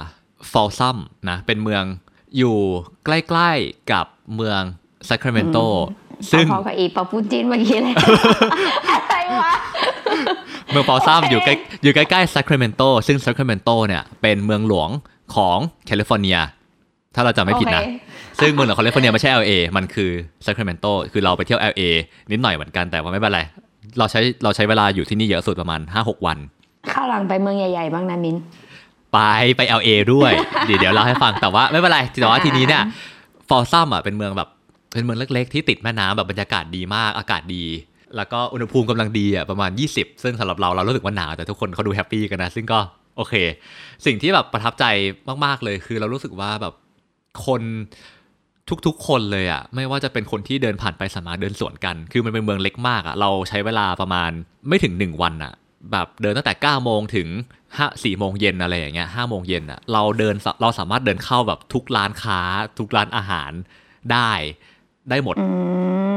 ฟอลซัมนะเป็นเมืองอยู่ใกล้ๆกับเมืองซัคราเมนโต ซึ่งพอๆกับอีปอปูจินเมื่อกี้เลยอะไรวะเมืองฟอลซัมโอเคอยู่ใกล้อยู่ใกล้ๆซัคราเมนโตซึ่งซัคราเมนโตเนี่ยเป็นเมืองหลวงของแคลิฟอร์เนีย ถ้าเราจำไม่ผิดนะโอเคซึ่งเมืองหลวงของแคลิฟอร์เนียไม่ใช่ LA มันคือซัคราเมนโตคือเราไปเที่ยว LA นิดหน่อยเหมือนกันแต่ว่าไม่เป็นไร เราใช้เราใช้เวลาอยู่ที่นี่เยอะสุดประมาณ 5-6 วันคราวหลังไปเมืองใหญ่ๆบ้างนะมินไปไป LA ด้วยเดี๋ยวเดี๋ยวเล่าให้ฟังแต่ว่าไม่เป็นไรแต่ว่าทีนี้เนี่ยฟอลซัมอะเป็นเมืองแบบ เป็นเมืองเล็กๆ ที่ติดแม่น้ำแบบบรรยากาศดีมากอากาศดี แล้วก็อุณหภูมิกำลังดีอะประมาณ 20 ซึ่งสำหรับเราเรารู้สึกว่าหนาวแต่ทุกคนเขาดู happy กันนะซึ่งก็โอเค สิ่งที่แบบประทับใจมากๆเลยคือเรารู้สึกว่าแบบคนทุกๆ คนเลยอะไม่ว่าจะเป็นคนที่เดินผ่านไปสามารถเดินสวนกัน คือมันเป็นเมืองเล็กมากอะเราใช้เวลาประมาณไม่ถึง 1 วันอะแบบเดินตั้งแต่9ก้าโมงถึงห้าสี่โมงเย็นอะไรอย่างเงี้ยห้าโมงเย็นอะเราเดินเราสามารถเดินเข้าแบบทุกร้านค้า ทุกร้านอาหารได้ ได้หมดอื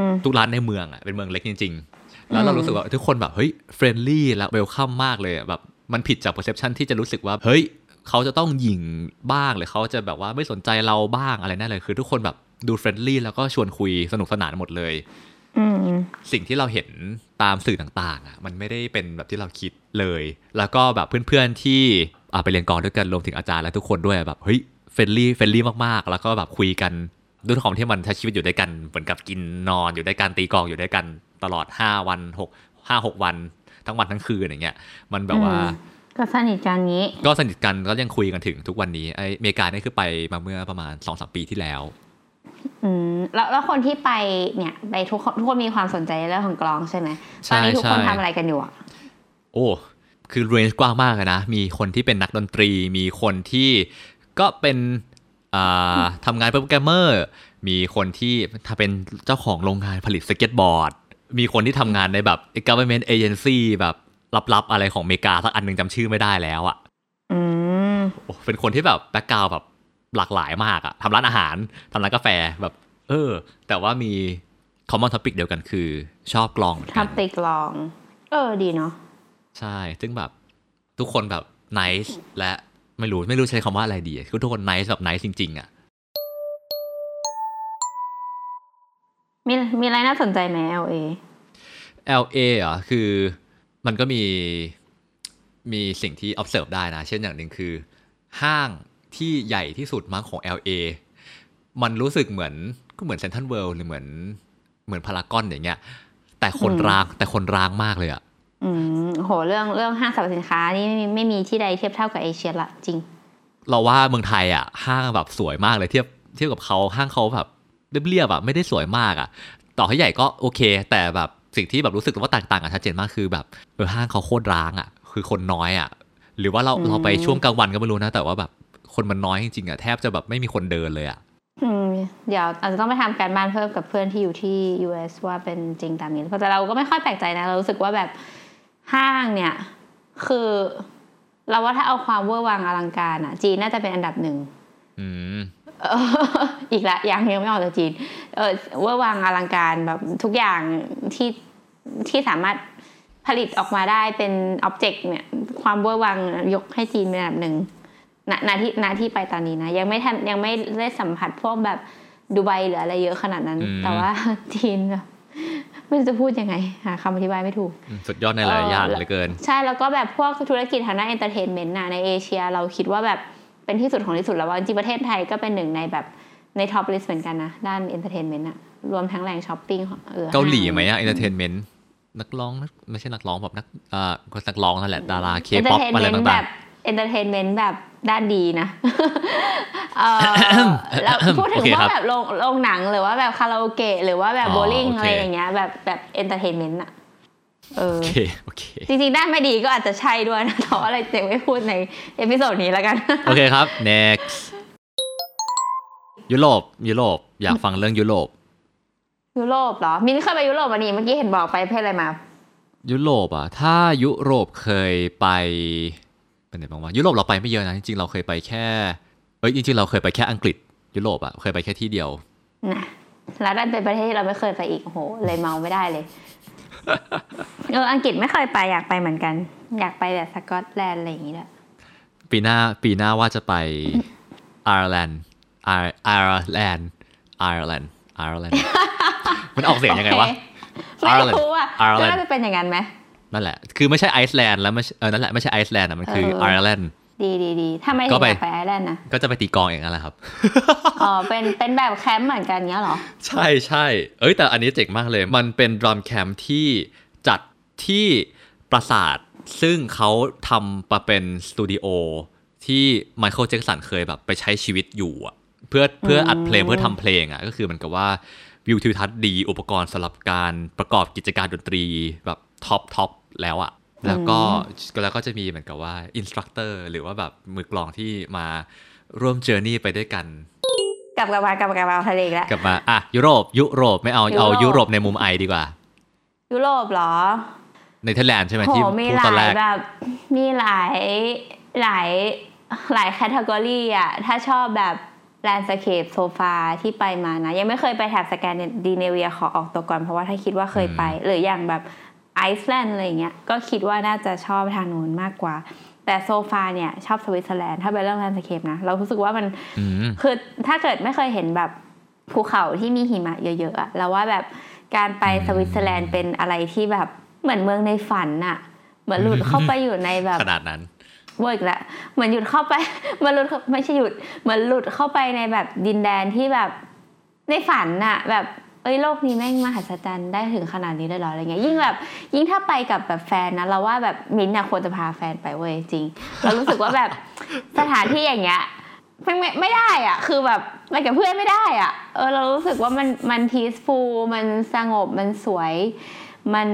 มทุกร้านในเมืองอะเป็นเมืองเล็กจริง ๆ แล้วเรารู้สึกว่าทุกคนแบบเฮ้ยfriendly และ welcome มากเลยอะแบบมันผิดจาก perception ที่จะรู้สึกว่าเฮ้ยเขาจะต้องหยิ่งบ้างหรือเขาจะแบบว่าไม่สนใจเราบ้างอะไรนั่นเลยคือทุกคนแบบดู friendly แล้วก็ชวนคุยสนุกสนานหมดเลยอืมสิ่งที่เราเห็นตามสื่อต่างๆอะมันไม่ได้เป็นแบบที่เราคิดเลย แล้วก็แบบเพื่อนๆที่อ่าไปเรียนกลองด้วยกันรวมถึงอาจารย์และทุกคนด้วยแบบเฮ้ย friendly friendly มากๆ แล้วก็แบบคุยกัน ด้วยความที่มันใช้ชีวิตอยู่ด้วยกันเหมือนกับกินนอนอยู่ด้วยกันตีกลองอยู่ด้วยกันตลอด 5 วัน6 5 6 วัน ทั้งวันทั้งคืนอย่างเงี้ยมันแบบว่าอืมก็สนิทกันงี้ ก็สนิทกันก็ยังคุยกันถึงทุกวันนี้ไออเมริกานี่คือไปมาเมื่อประมาณ2อสปีที่แล้ว อืมแล้วแล้วคนที่ไปเนี่ยไปทุกคนทุกคนมีความสนใจในเรื่องของกลองใช่ไหมใช่ตอนนี้ทุกคนใช่ทำอะไรกันอยู่อะโอ้คือเรนจ์กว้างมากเลยนะ มีคนที่เป็นนักดนตรี มีคนที่ก็เป็นอ่า ทำงานเป็นโปรแกรมเมอร์ มีคนที่ถ้าเป็นเจ้าของโรงงานผลิตสเก็ตบอร์ด มีคนที่ทำงานในแบบ government agency แบบลับๆ อะไรของอเมริกาสักอันหนึ่งจำชื่อไม่ได้แล้วอะอืมโอ้เป็นคนที่แบบ background แบบหลากหลายมากอะทำร้านอาหารทำร้านกาแฟแบบ เออ แต่ว่ามี common topic เดียวกันคือ ชอบกลองเหมือนกันทำตีกลอง เออดีเนาะใช่ ซึ่งแบบทุกคนแบบ nice และ ไม่รู้ไม่รู้ใช้คำว่าอะไรดีคือทุกคน nice แบบ nice จริง ๆอะมีมีอะไรน่าสนใจไหม LA LA อะคือมันก็มีมีสิ่งที่ observe ได้นะ เช่นอย่างหนึ่งคือ ห้างที่ใหญ่ที่สุดมั้งของ LA มันรู้สึกเหมือนก็เหมือนเซนทันเวิลด์หรือเหมือนเหมือนพารากอนอย่างเงี้ย แต่คนอืมร้างแต่คนร้างมากเลยอะ อืมโหเรื่องเรื่องห้างสรรพสินค้านี่ไม่มีไม่มีที่ใดเทียบเท่ากับเอเชียละจริง เราว่าเมืองไทยอะ ห้างแบบสวยมากเลยเทียบเทียบกับเขาห้างเขาแบบเรียบๆอะไม่ได้สวยมากอะ ต่อให้ใหญ่ก็โอเค แต่แบบสิ่งที่แบบรู้สึกว่าแตกต่างกันชัดเจนมากคือแบบเออห้างเขาโคตรร้างอะ คือคนน้อยอะ หรือว่าเราอืมเราไปช่วงกลางวันก็ไม่รู้นะ แต่ว่าแบบคนมันน้อยจริงๆอะแทบจะแบบไม่มีคนเดินเลยอะอืมเดี๋ยวอาจจะต้องไปทำการบ้านเพิ่มกับเพื่อนที่อยู่ที่ US ว่าเป็นจริงตามนี้เพราะแต่เราก็ไม่ค่อยแปลกใจนะ เรารู้สึกว่าแบบ ห้างเนี่ยคือเราว่าถ้าเอาความเวอร์วังอลังการอะ จีนน่าจะเป็นอันดับหนึ่งอืมเอออีกละยังยังไม่ออกจากจีน เออเวอร์วังอลังการแบบทุกอย่างที่ที่สามารถผลิตออกมาได้เป็น object เนี่ย ความเวอร์วังยกให้จีนเป็นอันดับหนึ่งณณที่ณที่ไปตอนนี้นะ ยังไม่ทันยังไม่ได้สัมผัสพวกแบบดูไบหรืออะไรเยอะขนาดนั้นอืมแต่ว่าจีนแบบ ไม่รู้จะพูดยังไงหาคำอธิบายไม่ถูก สุดยอดในหลายๆอย่างเออเหลือเกิน ใช่แล้วก็แบบพวกธุรกิจทางด้านเอนเตอร์เทนเมนต์น่ะในเอเชีย เราคิดว่าแบบเป็นที่สุดของที่สุดแล้วว่าจริงๆประเทศไทยก็เป็นหนึ่งในแบบในท็อปลิสต์เหมือนกันนะด้านเอนเตอร์เทนเมนต์อะรวมทั้งแหล่งช้อปปิ้งของออเกาหลีห้งไหมอะเอนเตอร์เทนเมนต์นักร้องนักไม่ใช่นักร้องแบบนักอ่าคนนักร้องนั่นแหละดาราเคเอนเตอป๊อปร์เทนอะไรเมนต์ต่าแบงบentertainment แบบ ด้านดีนะเออแล้วพูดถึงโอเคว่าครับแบบโรงโรงหนังหรือว่าแบบคาราโอเกะหรือว่าแบบอ๋อโบว์ลิ่งโอเคอะไรอย่างเงี้ยแบบแบบ entertainment อะเอๆอโอเคโอเคจริงๆด้านไม่ดีก็อาจจะใช่ด้วยนะแต่ว่าอะไรเจ๊ไม่พูดใน episode นี้แล้วกัน โอเคครับ next ยุโรปยุโรปอยากฟังเรื่องยุโรปยุโรปเหรอ มินเคยไปยุโรปวันนี้เมื่อกี้เห็นบอกไปประเทศอะไรมา ยุโรปอะ ถ้ายุโรปเคยไป เป็นไหนบ้างวะยุโรปเราไปไม่เยอะนะ จริงๆเราเคยไปแค่เอ้ยจริงๆเราเคยไปแค่อังกฤษ ยุโรปอะเคยไปแค่ที่เดียวนะแล้วดันเป็นประเทศที่เราไม่เคยไปอีกโอ้โหเลยเมาท์ไม่ได้เลยเอออังกฤษไม่เคยไปอยากไปเหมือนกัน อยากไปแบบสกอตแลนด์อะไรอย่างงี้แหละปีหน้าปีหน้าว่าจะไปไอร์แลนด์ไอไอร์แลนด์ไอร์แลนด์ไอร์แลนด์มันออกเสียงยังไงวะโอเคไม่รู้อะ Ireland ก็น่าจะเป็นอย่างนั้นไหม นั่นแหละ คือไม่ใช่ไอซ์แลนด์แล้วไม่ใช่เออนั่นแหละไม่ใช่ไอซ์แลนด์อะมันคือเออไอร์แลนด์ดีดีดีถ้าไม่ถึก็งไปอยากไปไอร์แลนด์นะก็จะไปตีกลองเองนั่นแหละครับอ๋อเป็นเป็นแบบแคมป์เหมือนกันเงี้ยเหรอ ใช่ใช่เอ้ยแต่อันนี้เจ๋งมากเลย มันเป็น drum camp ที่จัดที่ปราสาท ซึ่งเขาทำมาเป็นสตูดิโอที่ไมเคิลแจ็กสันเคยแบบไปใช้ชีวิตอยู่อะเพื่อเพื่ออัดเพลงเพื่อทำเพลงอะก็คือเหมือนกับว่าวิวทิวทัศน์ดีอุปกรณ์สำหรับการประกอบกิจการดนตรีแบบ top top แล้วอะแล้วก็แล้วก็จะมีเหมือนกับว่า instructor หรือว่าแบบมือกลองที่มาร่วม journey ไปด้วยกันกลับกลับมากลับกลับมาทะเลอีกแล้วกลับมาอะยุโรป ยุโรปไม่เอาเอายุโรปยุโรปในมุมไอดีกว่า ยุโรปเหรอเนเธอร์แลนด์ใช่ไหมโหที่มีพูดหตอนลาแรยกแบบมีหลายหลายหลาย category อะ ถ้าชอบแบบ landscape so far ที่ไปมานะ ยังไม่เคยไปแถบสแกนดิเนเวียขอออกตัวก่อน เพราะว่าถ้าคิดว่าเคยไป หรืออย่างแบบ ไอซ์แลนด์อะไรอย่างเงี้ยก็คิดว่าน่าจะชอบทางนู้นมากกว่า แต่ so far เนี่ยชอบสวิตเซอร์แลนด์ถ้าเป็นเรื่อง landscape นะ เรารู้สึกว่ามันอืมคือถ้าเกิดไม่เคยเห็นแบบภูเขาที่มีหิมะเยอะๆอะเราว่าแบบการไปสวิตเซอร์แลนด์เป็นอะไรที่แบบเหมือนเมืองในฝันอะเหมือนหลุดเข้าไปอยู่ในแบบขนาดนั้นเวิร์กละเหมือนหยุดเข้าไปมันหลุดเข้าไม่ใช่หยุดเหมือนหลุดเข้าไปในแบบดินแดนที่แบบในฝันน่ะแบบ เอ้ยโลกนี้แม่งมหัศจรรย์ได้ถึงขนาดนี้เลยเหรออะไรเงี้ยยิ่งแบบยิ่งถ้าไปกับแบบแฟนนะเราว่าแบบมิ้นท์น่ะควรจะพาแฟนไปเว้ยจริง เรารู้สึกว่าแบบสถานที่อย่างเงี้ยไม่ไม่ไม่ได้อะ คือแบบไปกับเพื่อนไม่ได้อะเออเรารู้สึกว่ามันมัน peaceful มันสงบมันสวย มัน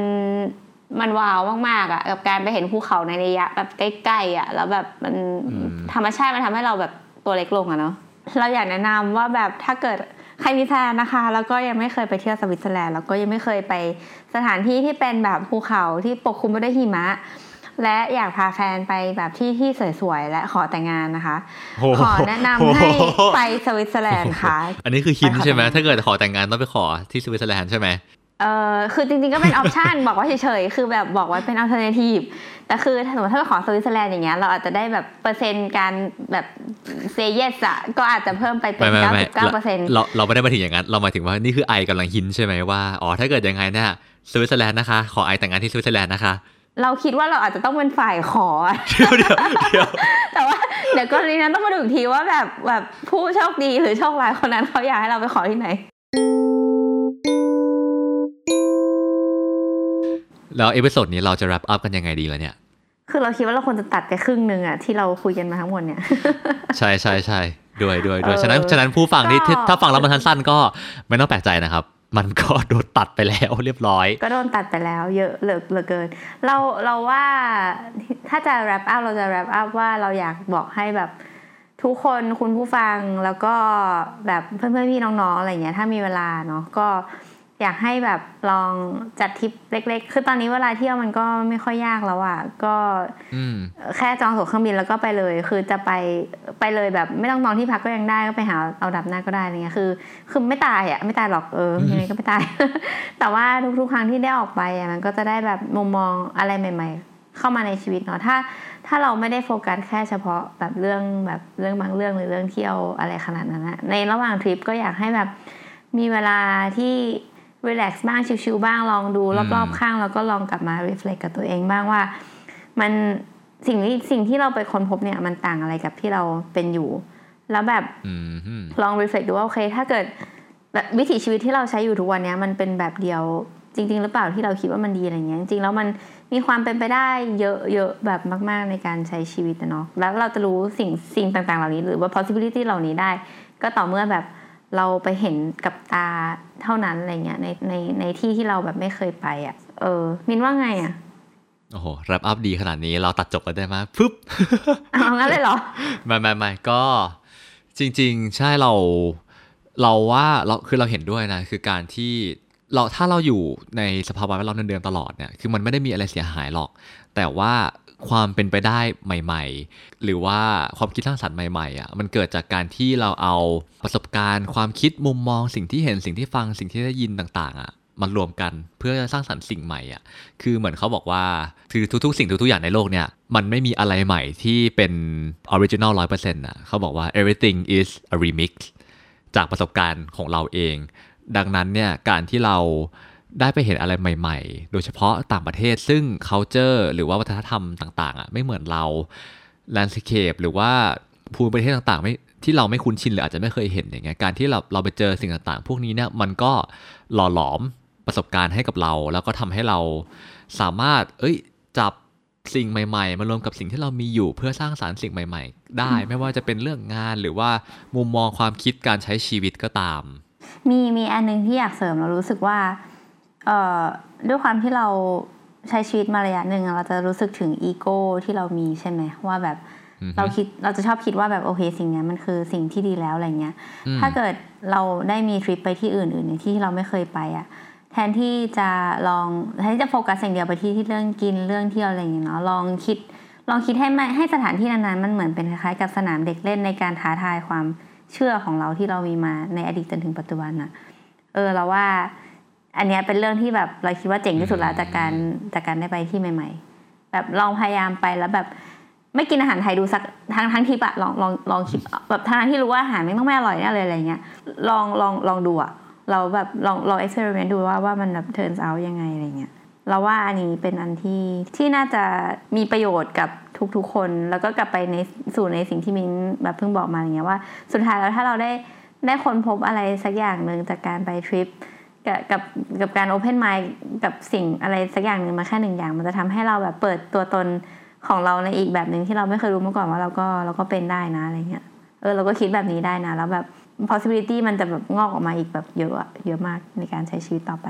มันว้าวมากๆอะกับการไปเห็นภูเขาในระยะแบบใกล้ๆอะแล้วแบบมันอืมธรรมชาติมันทำให้เราแบบตัวเล็กลงอะเนาะเราอยากแนะนำว่าแบบถ้าเกิด ใครมีแฟนนะคะ แล้วก็ยังไม่เคยไปเที่ยวสวิตเซอร์แลนด์แล้วก็ยังไม่เคยไปสถานที่ที่เป็นแบบภูเขาที่ปกคลุมไปด้วยหิมะ และอยากพาแฟนไปแบบที่ที่สวยๆและขอแต่งงานนะคะโอ้โหขอแนะนำให้ไปสวิตเซอร์แลนด์ค่ะ อันนี้คือ hint ไปขอใช่ไหมแต่งงานถ้าเกิดขอแต่งงานต้องไปขอที่สวิตเซอร์แลนด์ใช่ไหม เออคือจริงๆก็เป็น option บอกว่าเฉยๆคือแบบบอกว่าเป็น alternative แต่คือถ้าสมมติถ้าไปขอสวิตเซอร์แลนด์อย่างเงี้ยเราอาจจะได้แบบเปอร์เซ็นต์การแบบ say yes อะก็อาจจะเพิ่มไปเป็นไม่ไม่ไม่เก้าสิบเก้าเปอร์เซ็นต์เราเราไม่ได้มาถึงอย่างนั้น เราหมายถึงว่านี่คือไอกำลัง hint ใช่ไหมว่าอ๋อถ้าเกิดยังไงเนี่ยสวิตเซอร์แลนด์นะคะ ขอไอแต่งงานที่สวิตเซอร์แลนด์นะคะเราคิดว่าเราอาจจะต้องเป็นฝ่ายขออะเดี๋ยวเดี๋ยวเดี๋ยวแต่ว่าเดี๋ยวกรณีนั้นต้องมาดูอีกทีว่าแบบแบบผู้โชคดีหรือโชคร้ายคนนั้นเขาอยากให้เราไปขอที่ไหน แล้ว episode นี้เราจะ wrap up กันยังไงดีล่ะเนี่ย คือเราคิดว่าเราควรจะตัดไปครึ่งหนึ่งอะที่เราคุยกันมาทั้งหมดเนี่ย ใช่ใช่ใช่ด้วยด้วยด้วยเออฉะนั้นฉะนั้นผู้ฟังที่ก็ถ้าฟังแล้วมันสั้นๆก็ไม่ต้องแปลกใจนะครับ มันก็โดนตัดไปแล้วเรียบร้อย ก็โดนตัดไปแล้ว เยอะเหลือเหลือเกิน เราเราว่าถ้าจะ wrap up เราจะ wrap up ว่าเราอยากบอกให้แบบทุกคนคุณผู้ฟังแล้วก็แบบเพื่อนๆพี่น้องๆอะไรเงี้ยถ้ามีเวลาเนาะก็ อยากให้แบบลองจัดทริปเล็ก ๆ คือตอนนี้เวลาเที่ยวมันก็ไม่ค่อยยากแล้วอะ่ะ ก็อืมแค่จองตั๋วเครื่องบินแล้วก็ไปเลย คือจะไปไปเลยแบบ ไม่ต้องนอนที่พักก็ยังได้ก็ไปหาเอาดับหน้าก็ได้อะไรเงี้ยคือ คือไม่ตายอะไม่ตายหรอกเออยังไงก็ไม่ตาย แต่ว่าทุกๆครั้งที่ได้ออกไปอะมันก็จะได้แบบมุมมองอะไรใหม่ ๆ เข้ามาในชีวิตเนาะถ้า ถ้าเราไม่ได้โฟกัสแค่เฉพาะแบบเรื่องแบบเรื่องบางเรื่องหรือเรื่องเที่ยวอะไรขนาดนั้นนะในระหว่างทริปก็อยากให้แบบมีเวลาที่ รีแลกซ์บ้างชิลๆบ้างลองดูอืมรอบๆข้างแล้วก็ลองกลับมา reflect กับตัวเองบ้างว่า มันสิ่งที่สิ่งที่เราไปค้นพบเนี่ยมันต่างอะไรกับที่เราเป็นอยู่ แล้วแบบอืมฮึลอง reflect ดูว่าโอเค ถ้าเกิดวิถีชีวิตที่เราใช้อยู่ทุกวันนี้มันเป็นแบบเดียวจริง ๆ หรือเปล่าที่เราคิดว่ามันดีอะไรเงี้ยจริงๆแล้วมันมีความเป็นไปได้เยอะเยอะแบบมาก ๆในการใช้ชีวิตนะเนาะแล้วเราจะรู้สิ่งสิ่งต่างๆ เหล่านี้ หรือว่า possibility เหล่านี้ได้ ก็ต่อเมื่อแบบ เราไปเห็นกับตาเท่านั้นอะไรเงี้ยในในในที่ที่เราแบบไม่เคยไปอะ่ะ เออ มินว่าไงอะ่ะโอ้โหแรปอัพดีขนาดนี้เราตัดจบกันได้ไหมปึ๊บเอางั้นเลยเหรอไม่ไม่ไม่ก็จริง ๆ ใช่เราเราว่าเราคือเราเห็นด้วยนะ คือการที่เราถ้าเราอยู่ในสภาวะแวดล้อมเดิมๆตลอดเนี่ยคือมันไม่ได้มีอะไรเสียหายหรอก แต่ว่า ความเป็นไปได้ใหม่ ๆ หรือว่าความคิดสร้างสรรค์ใหม่ๆอะมันเกิดจากการที่เราเอาประสบการณ์ ความคิดมุมมองสิ่งที่เห็นสิ่งที่ฟังสิ่งที่ได้ยินต่างๆอะมันรวมกันเพื่อสร้างสรรค์สิ่งใหม่อะ คือเหมือนเขาบอกว่าคือทุกๆ สิ่งทุกๆอย่างในโลกเนี่ย มันไม่มีอะไรใหม่ที่เป็น original ร้อยเปอร์เซ็นต์อะเขาบอกว่า everything is a remix จากประสบการณ์ของเราเอง ดังนั้นเนี่ยการที่เรา ได้ไปเห็นอะไรใหม่ ๆ โดยเฉพาะต่างประเทศซึ่ง culture หรือว่าวัฒนธรรมต่างๆอะไม่เหมือนเรา landscape หรือว่าภูมิประเทศต่างๆไม่ที่เราไม่คุ้นชินหรืออาจจะไม่เคยเห็นอย่างเงี้ยการที่เราเราไปเจอสิ่งต่างๆ พวกนี้เนี่ยมันก็หล่อหลอมประสบการณ์ให้กับเรา แล้วก็ทำให้เราสามารถ เอ้ยจับสิ่งใหม่ๆ มารวมกับสิ่งที่เรามีอยู่เพื่อสร้างสารรค์สิ่งใหม่ ๆ ได้ ไม่ว่าจะเป็นเรื่องงานหรือว่ามุมมองความคิดการใช้ชีวิตก็ตาม มีมีอันนึงที่อยากเสริมเรารู้สึกว่าเอ่อ ด้วยความที่เราใช้ชีวิตมาระยะหนึ่งเราจะรู้สึกถึงอีโก้ที่เรามีใช่ไหมว่าแบบเราคิดเราจะชอบคิดว่าแบบโอเคสิ่งนี้มันคือสิ่งที่ดีแล้วอะไรเงี้ย ถ้าเกิดเราได้มีทริปไปที่อื่นๆในที่ที่เราไม่เคยไปอะแทนที่จะลองแทนที่จะโฟกัสสิ่งเดียวไปที่ที่เรื่องกินเรื่องเที่ยวอะไรอย่างเงี้ยเนาะลองคิดลองคิดให้ไม่ให้สถานที่นั้นๆมันเหมือนเป็นคล้ายๆกับสนามเด็กเล่นในการท้าทายความเชื่อของเราที่เรามีมาในอดีตจนถึงปัจจุบันอะเออเราว่า อันนี้เป็นเรื่องที่แบบเราคิดว่าเจ๋งที่สุดแล้วจากการจากการได้ไปที่ใหม่ ๆ แบบลองพยายามไปแล้วแบบไม่กินอาหารไทยดูสักทั้งทั้งทิปอะลองลองลองคิดแบบทางที่รู้ว่าอาหารไม่ต้องไม่อร่อยแน่เลยอะไรเงี้ยลองลองลองดูอะเราแบบลองลองเอ็กซ์เพร์เมนต์ดูว่าว่ามันแบบเทิร์นเอายังไงอะไรเงี้ยเราว่าอันนี้เป็นอันที่ที่น่าจะมีประโยชน์กับทุกๆคน แล้วก็กลับไปในสู่ในสิ่งที่มิ้นแบบเพิ่งบอกมาอย่างเงี้ยว่า สุดท้ายแล้วถ้าเราได้ได้ค้นพบอะไรสักอย่างหนึ่งจากการไปทริป กับกับกับการโอเพนไมล์กับสิ่งอะไรสักอย่างหนึ่งมาแค่หนึ่งอย่าง มันจะทำให้เราแบบเปิดตัวตนของเราในอีกแบบหนึ่งที่เราไม่เคยรู้มาก่อนว่าเราก็เราก็เป็นได้นะอะไรเงี้ยเออเราก็คิดแบบนี้ได้นะ แล้วแบบ possibility มันจะแบบงอกออกมาอีกแบบเยอะเยอะมากในการใช้ชีวิตต่อไป